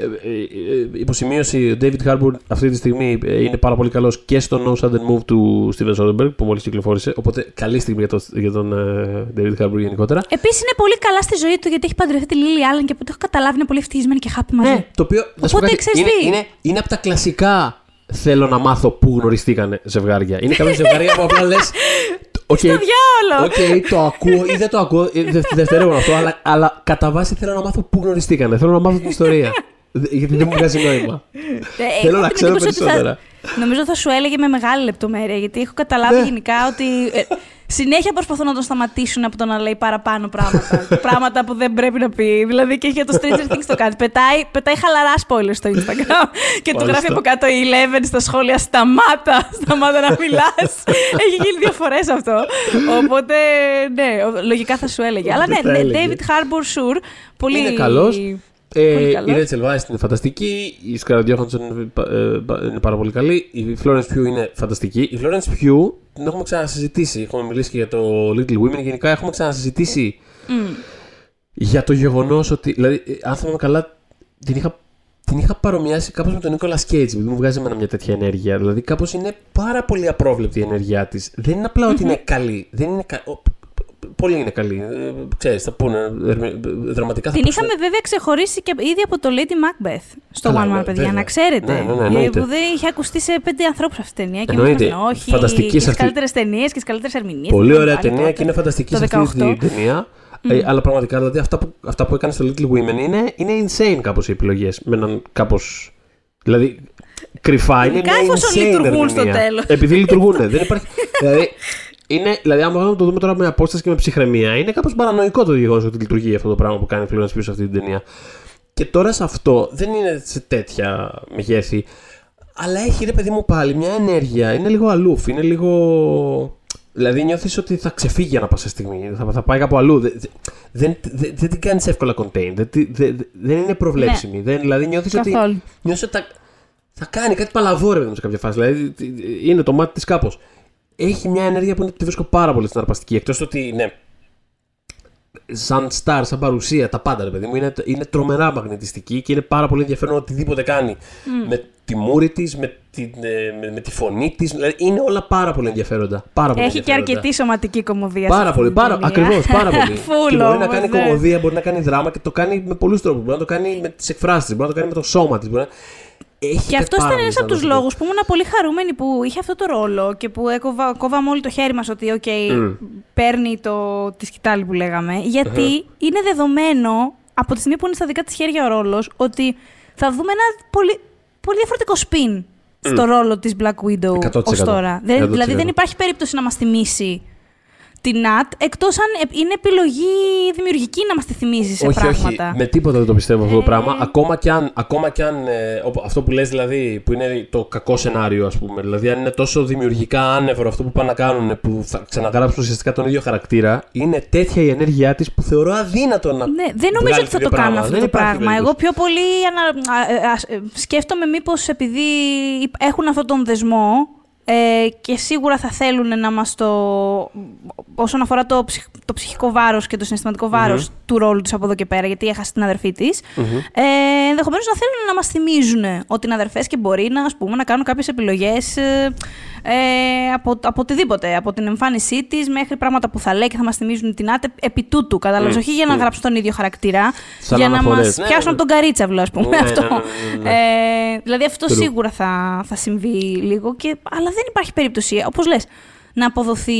υποσημείωση, ο David Harbour αυτή τη στιγμή ε, είναι πάρα πολύ καλός και στο No Sudden Move του Steven Soderbergh που μόλις κυκλοφόρησε. Οπότε καλή στιγμή για, το, για τον ε, David Harbour γενικότερα.
Επίσης είναι πολύ καλά στη ζωή του γιατί έχει παντρευτεί τη Lily Allen και από ό,τι έχω καταλάβει είναι πολύ ευτυχισμένη και happy μαζί.
Ναι, το οποίο. να σου πω
Οπότε,
κάτι,
ξέρεις
είναι,
τι;
είναι, είναι από τα κλασικά θέλω να μάθω πού γνωριστήκανε ζευγάρια. Είναι κάποια ζευγάρια που απλά λες. Okay,
Στο διάολο!
Οκ, το ακούω ή δεν το ακούω. ε, δε- Δευτερεύον αυτό, αλλά, αλλά κατά βάση θέλω να μάθω πού γνωριστήκανε. Θέλω να μάθω την ιστορία. Δε- Γιατί δεν μου βγάζει νόημα.
Ε,
Θέλω
έχω
να
την
ξέρω
εντύπωση ότι
περισσότερα.
Θα, νομίζω θα σου έλεγε με μεγάλη λεπτομέρεια, γιατί έχω καταλάβει
Ναι.
γενικά ότι ε, συνέχεια προσπαθούν να τον σταματήσουν από το να λέει παραπάνω πράγματα. πράγματα που δεν πρέπει να πει. Δηλαδή και για το Stranger Things το κάνει. Πετάει, πετάει χαλαρά spoilers στο Instagram και του
Μάλιστα.
γράφει από κάτω η Eleven στα σχόλια Σταμάτα, σταμάτα να μιλάς. Έχει γίνει δύο φορές αυτό. Οπότε, ναι, ο- λογικά θα σου έλεγε. Αλλά ναι,
Δεν θα
ναι,
έλεγε.
David Harbour Sure. Πολύ
Είναι καλός. Ε,
Πολύ
η
καλός.
Rachel Weisz είναι φανταστική. Η Scarlett Johansson είναι, πα- ε, πα- είναι πάρα πολύ καλή. Η Florence Pugh είναι φανταστική. Η Florence Pugh την έχουμε ξανασυζητήσει. Έχουμε μιλήσει και για το Little Women. Γενικά έχουμε ξανασυζητήσει για το γεγονός ότι. Δηλαδή, ε, αν θυμάμαι καλά, την είχα, την είχα παρομοιάσει κάπως με τον Nicolas Cage, επειδή μου βγάζει εμένα μια τέτοια ενέργεια. Δηλαδή, κάπως είναι πάρα πολύ απρόβλεπτη η ενέργειά της. Δεν είναι απλά ότι είναι καλή. Δεν είναι κα... ο- Πολύ είναι καλή. Ε, ξέρεις, θα πούνε. ε, ε, Δραματικά θα
Την
παίξουν-
είχαμε βέβαια ξεχωρίσει και ήδη από το Lady Macbeth στο
Καλά,
One Man,
ναι,
παιδιά,
βέβαια.
να ξέρετε.
Ναι, ναι, ναι,
Ε,
εννοείται.
που δεν είχε ακουστεί σε πέντε ανθρώπους αυτή η ταινία. Και
Εννοείται.
εμείς μας λένε, όχι.
Φανταστική
και
σε
τι
αυτή-
καλύτερες ταινίες και τι καλύτερες ερμηνείες.
Πολύ ωραία ταινία και είναι φανταστική
το
σε αυτή
18.
την ταινία. Ε, αλλά πραγματικά δηλαδή, αυτά, που, αυτά που έκανες στο Little Women είναι, είναι insane κάπως οι επιλογές. Με έναν κάπω. Δηλαδή, κρυφά είναι
Ειδικά
μια
εφόσον
insane
λειτουργούν στο
ερμηνεία.
τέλος.
Επειδή λειτουργούν. δεν υπάρχει. δηλαδή, είναι, δηλαδή, άμα το δούμε τώρα με απόσταση και με ψυχραιμία, είναι κάπως παρανοϊκό το γεγονός ότι λειτουργεί αυτό το πράγμα που κάνει η Florence Pugh σε αυτή την ταινία. Και τώρα σε αυτό δεν είναι σε τέτοια μεγέθη. Αλλά έχει ρε παιδί μου πάλι μια ενέργεια. Είναι λίγο αλούφ. Είναι λίγο. Δηλαδή νιώθεις ότι θα ξεφύγει ανά πάσα στιγμή. Θα, θα πάει κάπου αλλού. Δεν, δεν, δεν, δεν την κάνεις εύκολα contain. Δεν, τη- δεν, δεν είναι προβλέψιμη. Δεν, δηλαδή νιώθεις ότι.
Καθόλου.
Νιώθεις ότι θα, θα κάνει κάτι παλαβό ρε παιδί μου, σε κάποια φάση. Δηλαδή τι- είναι το μάτι της κάπως. Έχει μια ενέργεια που είναι, τη βρίσκω πάρα πολύ συναρπαστική. Εκτός ότι ναι, σαν star, σαν παρουσία, τα πάντα ρε παιδί μου, είναι, είναι τρομερά μαγνητιστική και είναι πάρα πολύ ενδιαφέρον οτιδήποτε κάνει. Με τη μούρη της, με, την, ε, με, με τη φωνή της. Δηλαδή είναι όλα πάρα πολύ ενδιαφέροντα. Πάρα πολύ
Έχει και
ενδιαφέροντα.
αρκετή σωματική κωμωδία.
Πάρα πολύ, πάρα, ακριβώς, πάρα πολύ.
Φουλ
και μπορεί να
όμως,
κάνει
ναι.
κωμωδία, μπορεί να κάνει δράμα και το κάνει με πολλούς τρόπους. Μπορεί να το κάνει με τις εκφράσεις της, μπορεί να το κάνει με το σώμα της. Να... Έχει
Και
κάτι
αυτός
πάρα
ήταν
πολύ
ένας από τους
συναρπαστικό.
λόγους που ήμουν πολύ χαρούμενη που είχε αυτό το ρόλο και που έκοβα, κόβαμε όλοι το χέρι μας ότι, οκ, παίρνει το, τη σκυτάλη που λέγαμε. Γιατί είναι δεδομένο από τη στιγμή που είναι στα δικά της χέρια ο ρόλος ότι θα δούμε ένα πολύ, πολύ διαφορετικό spin στο ρόλο της Black Widow
100%.
ως τώρα. Δεν,
100%.
δηλαδή δεν υπάρχει περίπτωση να μας θυμίσει την Νατ, εκτός αν ε, είναι επιλογή δημιουργική να μας τη θυμίζεις σε
όχι,
πράγματα.
όχι, με τίποτα δεν το πιστεύω αυτό το
Ε.
πράγμα. Ακόμα κι αν, ακόμα κι αν ε, οπ- αυτό που λες δηλαδή, που είναι το κακό σενάριο, ας πούμε. Δηλαδή, αν είναι τόσο δημιουργικά άνευρο αυτό που πάνε να κάνουν, που θα ξαναγράψουν ουσιαστικά τον ίδιο χαρακτήρα, είναι τέτοια η ενέργειά της που θεωρώ αδύνατο να.
Ναι, δεν νομίζω
βγάλει
ότι θα
το
το
ίδιο
κάνουν
πράγμα.
αυτό
Δεν
το
υπάρχει
πράγμα.
περίπτωση.
Εγώ πιο πολύ ανα... α, ε, α, ε, σκέφτομαι μήπως επειδή έχουν αυτόν τον δεσμό, Ε, και σίγουρα θα θέλουν να μας το... όσον αφορά το, ψυχ- το ψυχικό βάρος και το συναισθηματικό βάρος του ρόλου της από εδώ και πέρα, γιατί έχασε την αδερφή της, ε, ενδεχομένως να θέλουν να μας θυμίζουν ότι είναι αδερφές και μπορεί να, ας πούμε, να κάνουν κάποιες επιλογές ε, ε, από, από οτιδήποτε, από την εμφάνισή της μέχρι πράγματα που θα λέει και θα μας θυμίζουν την άτε επί τούτου, κατάλαβες, όχι για να γράψουν τον ίδιο χαρακτήρα,
Σαν
για να
αναφορές.
μας
Ναι,
πιάσουν
ναι.
από τον καρίτσαυλο, ας πούμε,
Ναι,
αυτό.
ναι, ναι, ναι,
Ε, δηλαδή αυτό
True.
σίγουρα θα, θα συμβεί λίγο, και, αλλά δεν υπάρχει περίπτωση, όπως λες, να αποδοθεί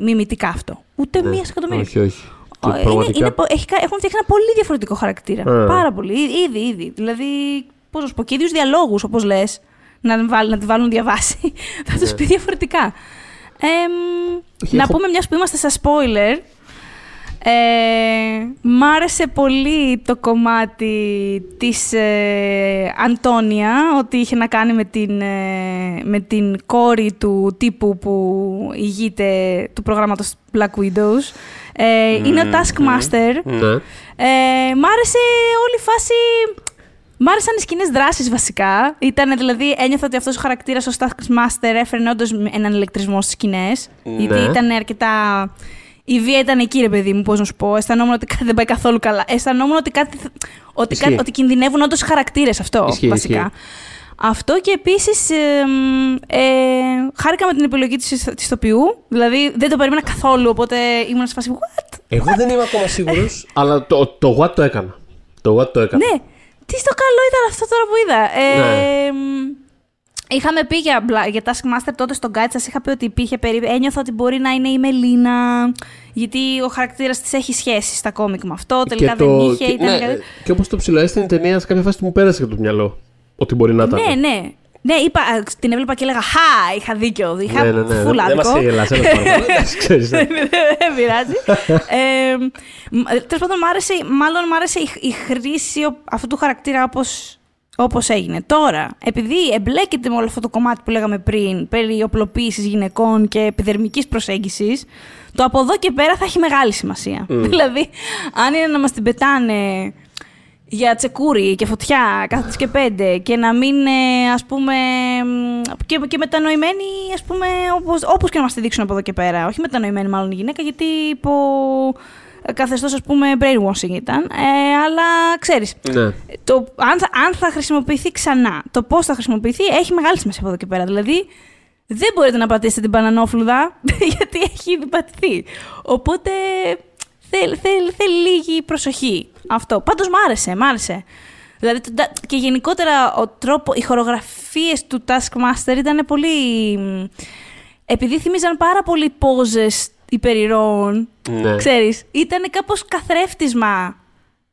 μιμητικά αυτό. Ούτε
Ναι.
μία εκατομμύρια.
Όχι, όχι. Και
Ο- Είναι,
πραγματικά-
είναι, πο- έχει, κα- έχουν φτιάξει ένα πολύ διαφορετικό χαρακτήρα.
Ε.
Πάρα πολύ. Ή- Ήδη, ήδη. Δηλαδή, πώς να σου πω, και ίδιους διαλόγους, όπως λες, να, την βάλ- να τη βάλουν διαβάσει, θα τους πει διαφορετικά. Εμ,
Ναι. Όχι,
να
έχω-
πούμε, μιας που είμαστε στα spoiler. Ε, μ' άρεσε πολύ το κομμάτι της ε, Αντώνια, ότι είχε να κάνει με την, ε, με την κόρη του τύπου που ηγείται του προγράμματος Black Widows. Ε, είναι ο Taskmaster.
Ναι.
Ε, μ' άρεσε όλη η φάση. Μ' άρεσαν οι σκηνές δράσης βασικά. Ήταν δηλαδή, ένιωθα ότι αυτός ο χαρακτήρας, ο Taskmaster, έφερνε όντως έναν ηλεκτρισμό στις σκηνές.
Ναι.
Γιατί ήταν αρκετά. Η βία ήταν εκεί, ρε παιδί μου, πώς να σου πω. Αισθανόμουν ότι κάτι δεν πάει καθόλου καλά. Αισθανόμουν ότι, κάτι, ότι,
Ισχύει.
κάτι, ότι κινδυνεύουν όντως οι χαρακτήρες αυτό,
Ισχύει,
βασικά.
ισχύει.
Αυτό και επίσης ε, χάρηκα με την επιλογή της ηθοποιού. Δηλαδή δεν το περίμενα καθόλου, οπότε ήμουν σε φάση. What?
Εγώ δεν είμαι ακόμα σίγουρος, αλλά το, το what το έκανα. Το what το έκανα.
Ναι, τι στο καλό ήταν αυτό τώρα που είδα. Ε,
Ναι.
Μ, Είχαμε πει για, μπλα- για Taskmaster τότε στον Guide, σας είχα πει ότι υπήρχε περίπτωση. Ένιωθα ότι μπορεί να είναι η Μελίνα, γιατί ο χαρακτήρας της έχει σχέση στα κόμικ με αυτό. Τελικά δεν είχε.
και,
ήταν
ναι,
κάτι-
και όπως το ψηλοέστεινε η ταινία, σε κάποια φάση μου πέρασε από το μυαλό. Ότι μπορεί να ήταν.
Ναι, ναι. Ναι, είπα, α, την έβλεπα και έλεγα Χα, είχα δίκιο. Είχα
ναι, ναι, ναι.
full
Δεν- Δεν
άδικο.
μας γελάς, έλα πάρα πολύ. Ξέρεις, ναι.
Δεν πειράζει. ε, Τέλος πάντων, μ' άρεσε, μάλλον μ' άρεσε η, η χρήση ο- αυτού του χαρακτήρα όπως, όπως έγινε. Τώρα, επειδή εμπλέκεται με όλο αυτό το κομμάτι που λέγαμε πριν, περί οπλοποίησης γυναικών και επιδερμικής προσέγγισης, το από εδώ και πέρα θα έχει μεγάλη σημασία. Δηλαδή, αν είναι να μας την πετάνε για τσεκούρι και φωτιά κάθε τις και πέντε και να μην, ε, ας πούμε, μ, και, και μετανοημένοι, ας πούμε, όπως, όπως και να μας τη δείξουν από εδώ και πέρα. Όχι μετανοημένη μάλλον η γυναίκα, γιατί υπό ε, καθεστώς, ας πούμε, brainwashing ήταν. Ε, αλλά, ξέρεις,
Ναι.
το, αν, θα, αν θα χρησιμοποιηθεί ξανά, το πώς θα χρησιμοποιηθεί, έχει μεγάλη σημασία από εδώ και πέρα. Δηλαδή, δεν μπορείτε να πατήσετε την πανανόφλουδα, γιατί έχει ήδη πατηθεί. Οπότε, θέλει θέλ, θέλει λίγη προσοχή αυτό. Πάντως μ' άρεσε, μ' άρεσε. Δηλαδή, το- τα- και γενικότερα ο τρόπο, οι χορογραφίες του Taskmaster ήταν πολύ... μ, Επειδή θυμίζαν πάρα πολύ πόζες υπερηρώων,
Ναι.
ξέρεις, ήταν κάπως καθρέφτισμα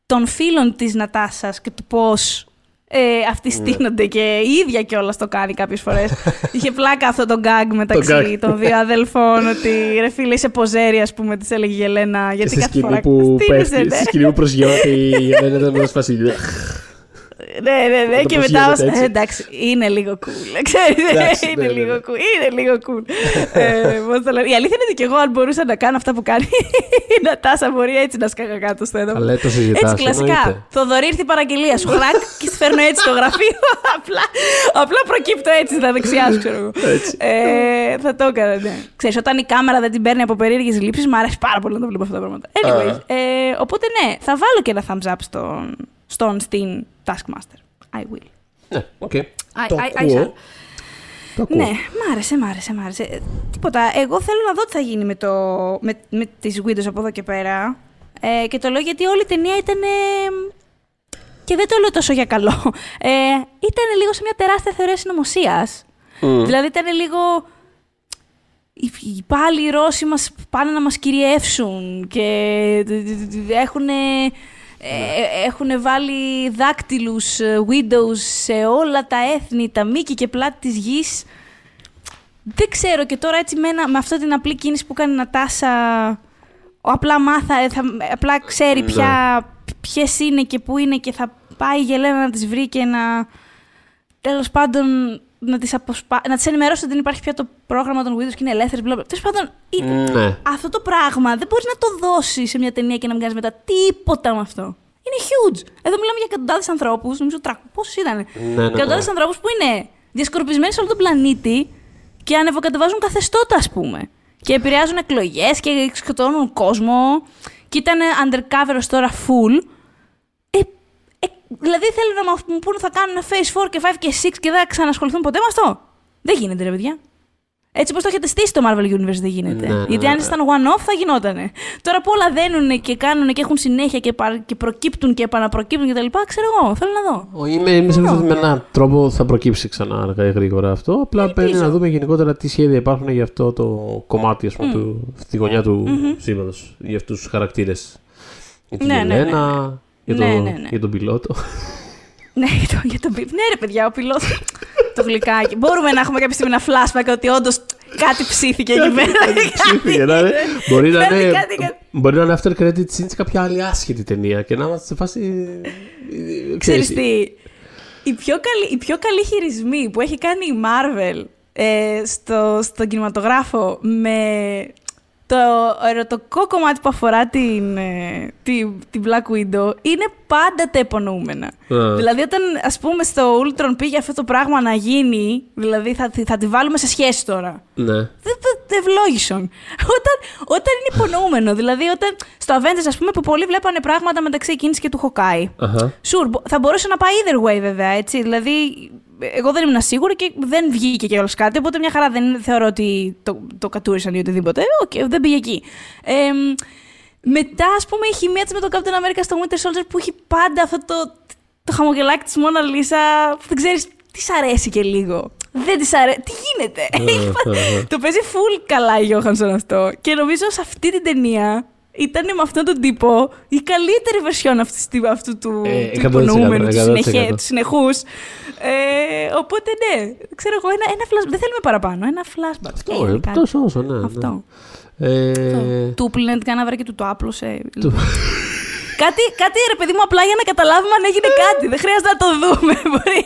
των φίλων της Νατάσας και του πώς ε, αυτοί στήνονται και η ίδια κιόλας το κάνει κάποιες φορές. Είχε πλάκα αυτό το γκάγκ μεταξύ
gag.
των δύο αδελφών ότι ρε φίλε είσαι poser ας πούμε της έλεγε η Ελένα
Και
γιατί
στη
κάθε
σκηνή
φορά
που
στήνεσαι,
πέφτει,
ναι.
στη σκηνή που προσγειώνεται η Ελένα ήταν μέσα φάση.
Ναι, ναι, ναι.
Το
Και
πώς
μετά.
γίνεται
ως-
έτσι.
ε, εντάξει, είναι λίγο cool. Ξέρεις,
Εντάξει,
είναι
ναι, ναι,
λίγο
ναι.
cool. Είναι λίγο cool. Ε, πώς το λένε. Η αλήθεια είναι ότι και εγώ, αν μπορούσα να κάνω αυτά που κάνει η Νατάσα, μπορεί έτσι να σκάγα κάτω στο έδαφος.
Αλλά το συζητάς,
Έτσι, κλασικά.
εννοείται.
Θοδωρή ήρθε η παραγγελία σου. Χρακ και στη φέρνω έτσι στο γραφείο. απλά, απλά προκύπτω έτσι στα δεξιά σου, ξέρω εγώ.
Έτσι.
Ε, θα το έκανα, ναι. Ξέρεις, όταν η κάμερα δεν την παίρνει από περίεργες λήψεις, μου αρέσει πάρα πολύ να το βλέπω αυτά τα πράγματα. Anyways,
Α.
ε, οπότε ναι, θα βάλω και ένα thumbs up στον, στον στην Taskmaster. I will.
Ναι, OK.
I-
Το
I- I
ακούω.
shall.
Το ακούω.
Ναι, μ' άρεσε, μ' άρεσε, μ' άρεσε. Ε, Τίποτα. Εγώ θέλω να δω τι θα γίνει με, το, με, με τις Widows από εδώ και πέρα. Ε, και το λέω γιατί όλη η ταινία ήταν... ε, και δεν το λέω τόσο για καλό. Ε, ήταν λίγο σε μια τεράστια θεωρία συνωμοσίας.
Μμ.
Δηλαδή ήταν λίγο... οι- οι- Πάλι οι Ρώσοι μας πάνε να μας κυριεύσουν και έχουν, έχουν βάλει δάκτυλους ε, Windows σε όλα τα έθνη, τα μήκη και πλάτη της γης. Δεν ξέρω και τώρα έτσι με, ένα- με αυτή την απλή κίνηση που κάνει η Νατάσα απλά μάθα, ε, θα, απλά ξέρει
Ναι.
πια ποιες είναι και πού είναι και θα πάει η Γελένα να τις βρει και να τέλος πάντων να τις, αποσπα... να τις ενημερώσει ότι δεν υπάρχει πια το πρόγραμμα των Windows και είναι ελεύθερη. Μπλα, μπλα. Τέλος πάντων, η-
Ναι.
αυτό το πράγμα δεν μπορεί να το δώσει σε μια ταινία και να μην κάνεις μετά τίποτα με αυτό. Είναι huge. Εδώ μιλάμε για εκατοντάδες ανθρώπους, νομίζω τρακ... πόσου ήταν;
ναι, ναι.
Εκατοντάδες ανθρώπους που είναι διασκορπισμένοι σε όλο τον πλανήτη και ανεβοκατεβάζουν καθεστώτα, ας πούμε. Και επηρεάζουν εκλογές και σκοτώνουν κόσμο. Και ήταν undercover ως τώρα full. Ε, ε, δηλαδή θέλουν να μου πούνε θα κάνουν Phase 4 και 5 και 6 και δεν θα ξανασχοληθούν ποτέ με αυτό. Δεν γίνεται, ρε παιδιά. Έτσι όπως το έχετε στήσει το Marvel Universe δεν γίνεται.
Ναι, ναι,
Γιατί
ναι.
αν ήταν one-off θα γινότανε. Τώρα που όλα δένουν και κάνουν και έχουν συνέχεια και, πα- και προκύπτουν και επαναπροκύπτουν κτλ. Ξέρω εγώ, θέλω να δω.
Ο- Είμαι, είμαι σίγουρος ότι με έναν τρόπο θα προκύψει ξανά αργά ή γρήγορα αυτό. Απλά πρέπει να δούμε γενικότερα τι σχέδια υπάρχουν για αυτό το κομμάτι, ας πούμε, του, στη γωνιά του σύμπαντος. Για αυτούς τους χαρακτήρες. Για την
Ναι, ναι, ναι,
Ελένα, για, το,
Ναι, ναι, ναι.
για τον πιλότο.
Ναι, για το, για τον πιπ. Ναι, ρε παιδιά, ο πιλότο. το γλυκάκι. Μπορούμε να έχουμε κάποια στιγμή ένα flashback ότι όντως κάτι ψήθηκε εκεί πέρα.
Ψήφιε, να είναι- Μπορεί να
Κάτι,
είναι.
κάτι, κάτι.
Μπορεί να είναι after credit scene σε κάποια άλλη άσχετη ταινία και να είμαστε σε φάση. ε,
Ξέρεις
ξέρεις,
τι, οι πιο, καλοί, οι πιο καλοί χειρισμοί που έχει κάνει η Marvel ε, στο, στον κινηματογράφο με το ερωτικό κομμάτι που αφορά την, ε, τη, την Black Widow είναι πάντα τα υπονοούμενα.
Α.
Δηλαδή όταν ας πούμε στο Ultron πήγε αυτό το πράγμα να γίνει, δηλαδή θα, τη- θα τη βάλουμε σε σχέση τώρα.
Ναι.
Δεν δεν ευλόγησαν. Όταν, όταν είναι υπονοούμενο. Δηλαδή, όταν στο Avengers, ας πούμε, που πολλοί βλέπανε πράγματα μεταξύ εκείνης και του Χοκάη.
Αχα.
Sure, μπο- θα μπορούσε να πάει either way, βέβαια, έτσι. Δηλαδή, εγώ δεν ήμουν σίγουρη και δεν βγήκε και όλο κάτι. Οπότε μια χαρά δεν θεωρώ ότι το, το κατούρησαν ή οτιδήποτε. Οκ, δεν πήγε εκεί. Ε, μετά, ας πούμε, η χημεία της με τον Captain America στο Winter Soldier που έχει πάντα αυτό το, το χαμογελάκι της Μόνα Λίσα. που Δεν ξέρεις, της αρέσει και λίγο. Δεν της αρέσει. Τι γίνεται; Έχει πα- το παίζει φουλ καλά η Johansson αυτό. Και νομίζω σε αυτή την ταινία ήταν με αυτόν τον τύπο η καλύτερη version αυτής, αυτού του,
Ε,
του
100%,
υπονοούμενου, του,
100%.
συνεχέ, του συνεχούς. Ε, οπότε ναι, ξέρω εγώ, ένα, ένα flash, δεν θέλουμε παραπάνω, ένα flashback.
Αυτό,
Έγινε
ε,
κάτι.
τόσο όσο, ναι. ναι.
Αυτό.
Ε,
Του πλύνε την κανάβρα και του το άπλωσε. κάτι, κάτι ρε παιδί μου, απλά για να καταλάβουμε αν έγινε κάτι. Δεν χρειάζεται να το δούμε. Μπορεί.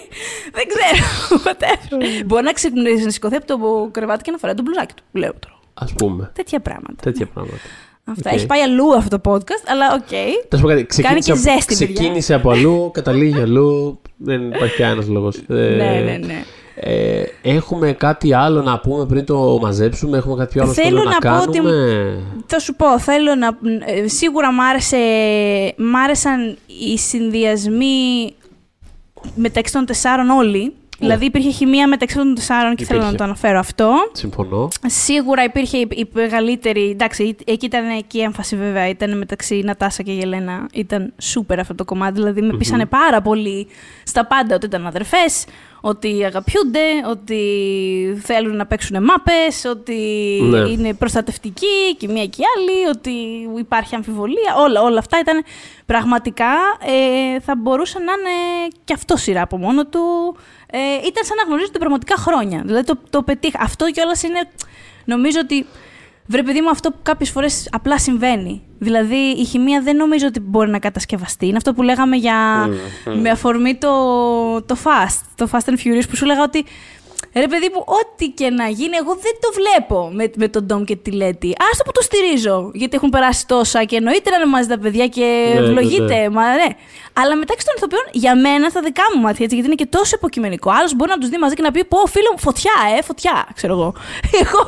Δεν ξέρω. Whatever. Μπορεί να ξυπνήσει, να σηκωθεί από το κρεβάτι και να φοράει το μπλουζάκι του. Λέω τώρα.
ας πούμε.
Τέτοια πράγματα.
Τέτοια πράγματα.
Αυτά.
Οκ.
Έχει πάει αλλού αυτό το podcast, αλλά οκ.
Θα σου πω κάτι. Ξεκίνησε,
και
από-
ζέστη, παιδιά.
ξεκίνησε από αλλού, καταλήγει αλλού. Δεν υπάρχει κανένας λόγος.
Ναι, ναι, ναι.
Ε, έχουμε κάτι άλλο να πούμε πριν το μαζέψουμε, έχουμε κάτι άλλο
Θέλω
στο να,
να πω ότι-
κάνουμε;
Θα σου πω, θέλω να. ε, Σίγουρα μ, άρεσε, μ' άρεσαν οι συνδυασμοί μεταξύ των τεσσάρων όλοι. Δηλαδή υπήρχε χημεία μεταξύ των τεσσάρων και θέλω να
Υπήρχε.
το αναφέρω αυτό.
Συμφωνώ.
Σίγουρα υπήρχε η η μεγαλύτερη. Εντάξει, εκεί ήταν και η έμφαση βέβαια. Ήταν μεταξύ Νατάσα και Γελένα. Ήταν σούπερ αυτό το κομμάτι. Δηλαδή με πείσανε πάρα πολύ στα πάντα ότι ήταν αδερφές, ότι αγαπιούνται, ότι θέλουν να παίξουν μάπες, ότι
Ναι.
είναι προστατευτικοί και η μία και η άλλη, ότι υπάρχει αμφιβολία. Όλα, όλα αυτά ήταν πραγματικά. Ε, θα μπορούσε να είναι και αυτό σειρά από μόνο του. Ε, ήταν σαν να γνωρίζονται πραγματικά χρόνια. Δηλαδή το, το πετύχα. Αυτό κιόλας είναι. Νομίζω ότι. Βρε παιδί μου, αυτό που κάποιες φορές απλά συμβαίνει. Δηλαδή η χημεία δεν νομίζω ότι μπορεί να κατασκευαστεί. Είναι αυτό που λέγαμε για. με αφορμή το, το Fast. Το Fast and Furious που σου λέγα ότι. Ρε παιδί μου, ό,τι και να γίνει, εγώ δεν το βλέπω με, με τον Ντόμ και τη Λέτη. Άστο που το στηρίζω. Γιατί έχουν περάσει τόσα και εννοείται να είναι μαζί τα παιδιά και
Ναι, ναι,
ευλογείται.
ναι.
Μα ναι. Αλλά μεταξύ των ηθοποιών, για μένα, στα δικά μου μάτια, έτσι, γιατί είναι και τόσο υποκειμενικό. Άλλος μπορεί να τους δει μαζί και να πει: Πω, φίλο μου, φωτιά, ε, φωτιά, ξέρω εγώ. εγώ,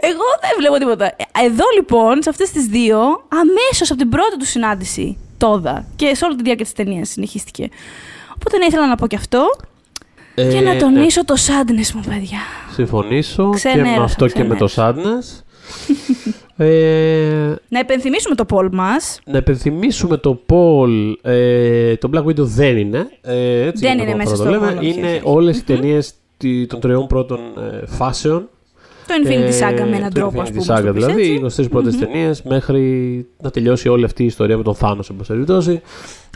εγώ δεν βλέπω τίποτα. Ε, Εδώ λοιπόν, σε αυτές τις δύο, αμέσως από την πρώτη τους συνάντηση, τόδα και σε όλη τη διάρκεια της ταινίας συνεχίστηκε. Οπότε ναι, ήθελα να πω και αυτό.
Ε,
και να
ναι.
τονίσω το sadness μου, παιδιά.
Συμφωνήσω και
Ξενέρωσα,
με αυτό και με το sadness. ε,
Να επενθυμίσουμε το poll μας.
να επενθυμίσουμε το Paul. Ε, το Black Widow δεν είναι. Ε, έτσι
Δεν
για να
είναι
το
μέσα
πρώτο
στο
λέμε.
poll, όχι,
Είναι
όχι, όχι.
όλες οι ταινίες τη- των τριών πρώτων ε, φάσεων.
Το Infinity
Ε,
Saga με έναν
το
τρόπο, ας
Infinity
πούμε.
Saga,
ας το πεις
δηλαδή,
έτσι.
οι 23 πρώτες ταινίες μέχρι να τελειώσει όλη αυτή η ιστορία με τον Θάνος, εν πάση περιπτώσει.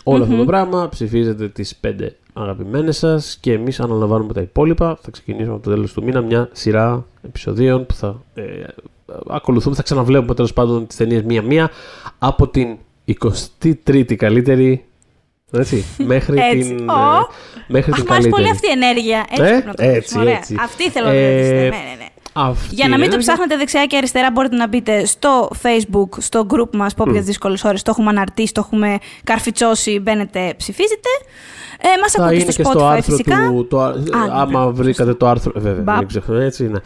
Όλο αυτό το πράγμα ψηφίζετε τις 5 αγαπημένες σας και εμείς αναλαμβάνουμε τα υπόλοιπα. Θα ξεκινήσουμε από το τέλος του μήνα μια σειρά επεισοδίων που θα ε, ακολουθούμε. Θα ξαναβλέπουμε τέλος πάντων τις ταινίες μία-μία από την 23η καλύτερη έτσι, μέχρι
Έτσι.
την,
Ω.
ε, μέχρι
Αχ,
την
μου αρέσει πολύ
καλύτερη.
αυτή η ενέργεια. Έτσι,
Ε,
πρέπει να το πεις.
έτσι,
Ωραία.
έτσι.
Αυτή θέλω να
Ε,
ε... ναι, ναι, ναι.
Αυτή
Για να μην
είναι.
το ψάχνετε δεξιά και αριστερά, μπορείτε να μπείτε στο Facebook, στο group μας Pop για τι δύσκολες ώρες. Το έχουμε αναρτήσει, το έχουμε καρφιτσώσει. Μπαίνετε, ψηφίζετε. Ε, Μας
Θα
ακούτε
είναι
στο
και
Spotify
στο άρθρο
φυσικά.
του. Το, α- άμα βρήκατε το άρθρο. Βέβαια,
Μπαπ.
δεν ξέρω, έτσι είναι.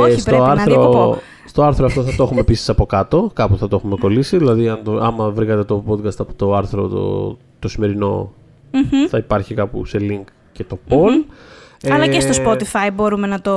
Όχι,
στο,
πρέπει να
άρθρο,
διακοπώ.
στο άρθρο αυτό θα το έχουμε επίση από κάτω. Κάπου θα το έχουμε κολλήσει. Δηλαδή, αν το, άμα βρήκατε το podcast από το άρθρο το, το σημερινό,
Μμμ.
θα υπάρχει κάπου σε link και το poll.
Αλλά
Ε,
και στο Spotify μπορούμε να το,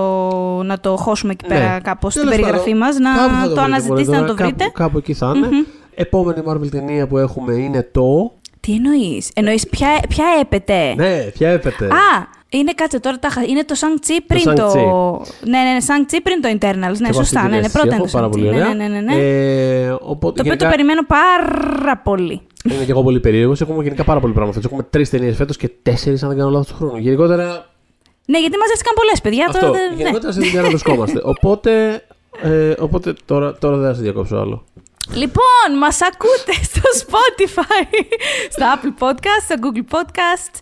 να το χώσουμε εκεί
ναι.
πέρα κάπως στην
Τέλος
περιγραφή
πάντων,
μας, να
κάπου θα
το,
βρείτε,
αναζητήσετε,
μωρέ,
να το
τώρα,
βρείτε.
Κάπου, κάπου εκεί θα είναι. Επόμενη Marvel ταινία που έχουμε είναι το.
Τι εννοείς, εννοείς ποια, ποια έπεται;
Ναι, ποια έπεται;
Α, είναι κάτσε τώρα, τα, χα- είναι το Shang-Chi πριν το...
Shang-Chi.
Ναι, ναι, ναι, Shang-Chi πριν το Internals. Ναι,
Και εγώ αυτή
σωστά,
την
ναι, ναι,
αίσθηση
πρώτα είναι
έχω,
το
πάρα
Shang-Chi.
πολύ
Ναι,
ωραία.
ναι, ναι, ναι.
Ε, οπότε,
Το οποίο
γενικά,
το περιμένω πάρα πολύ.
Είναι και εγώ πολύ περίεργος. Έχουμε γενικά πάρα πολύ πράγμα φέτος. Έχουμε τρεις ταινίες φέτος και τέσσερις, αν δεν κάνω λάθος, του χρόνου. Γενικότερα.
Ναι, γιατί μαζεύτηκαν πολλές παιδιά.
αυτό.
Τώρα, δεν- ναι.
Γενικότερα σε δουλειά να βρισκόμαστε. Οπότε, ε, οπότε τώρα, τώρα δεν θα σε διακόψω άλλο.
Λοιπόν, μας ακούτε στο Spotify, στο Apple Podcast, στο Google Podcast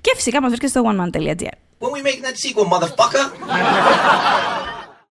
και φυσικά μας βρίσκεται στο oneman.gr.
When we making that sequel, motherfucker?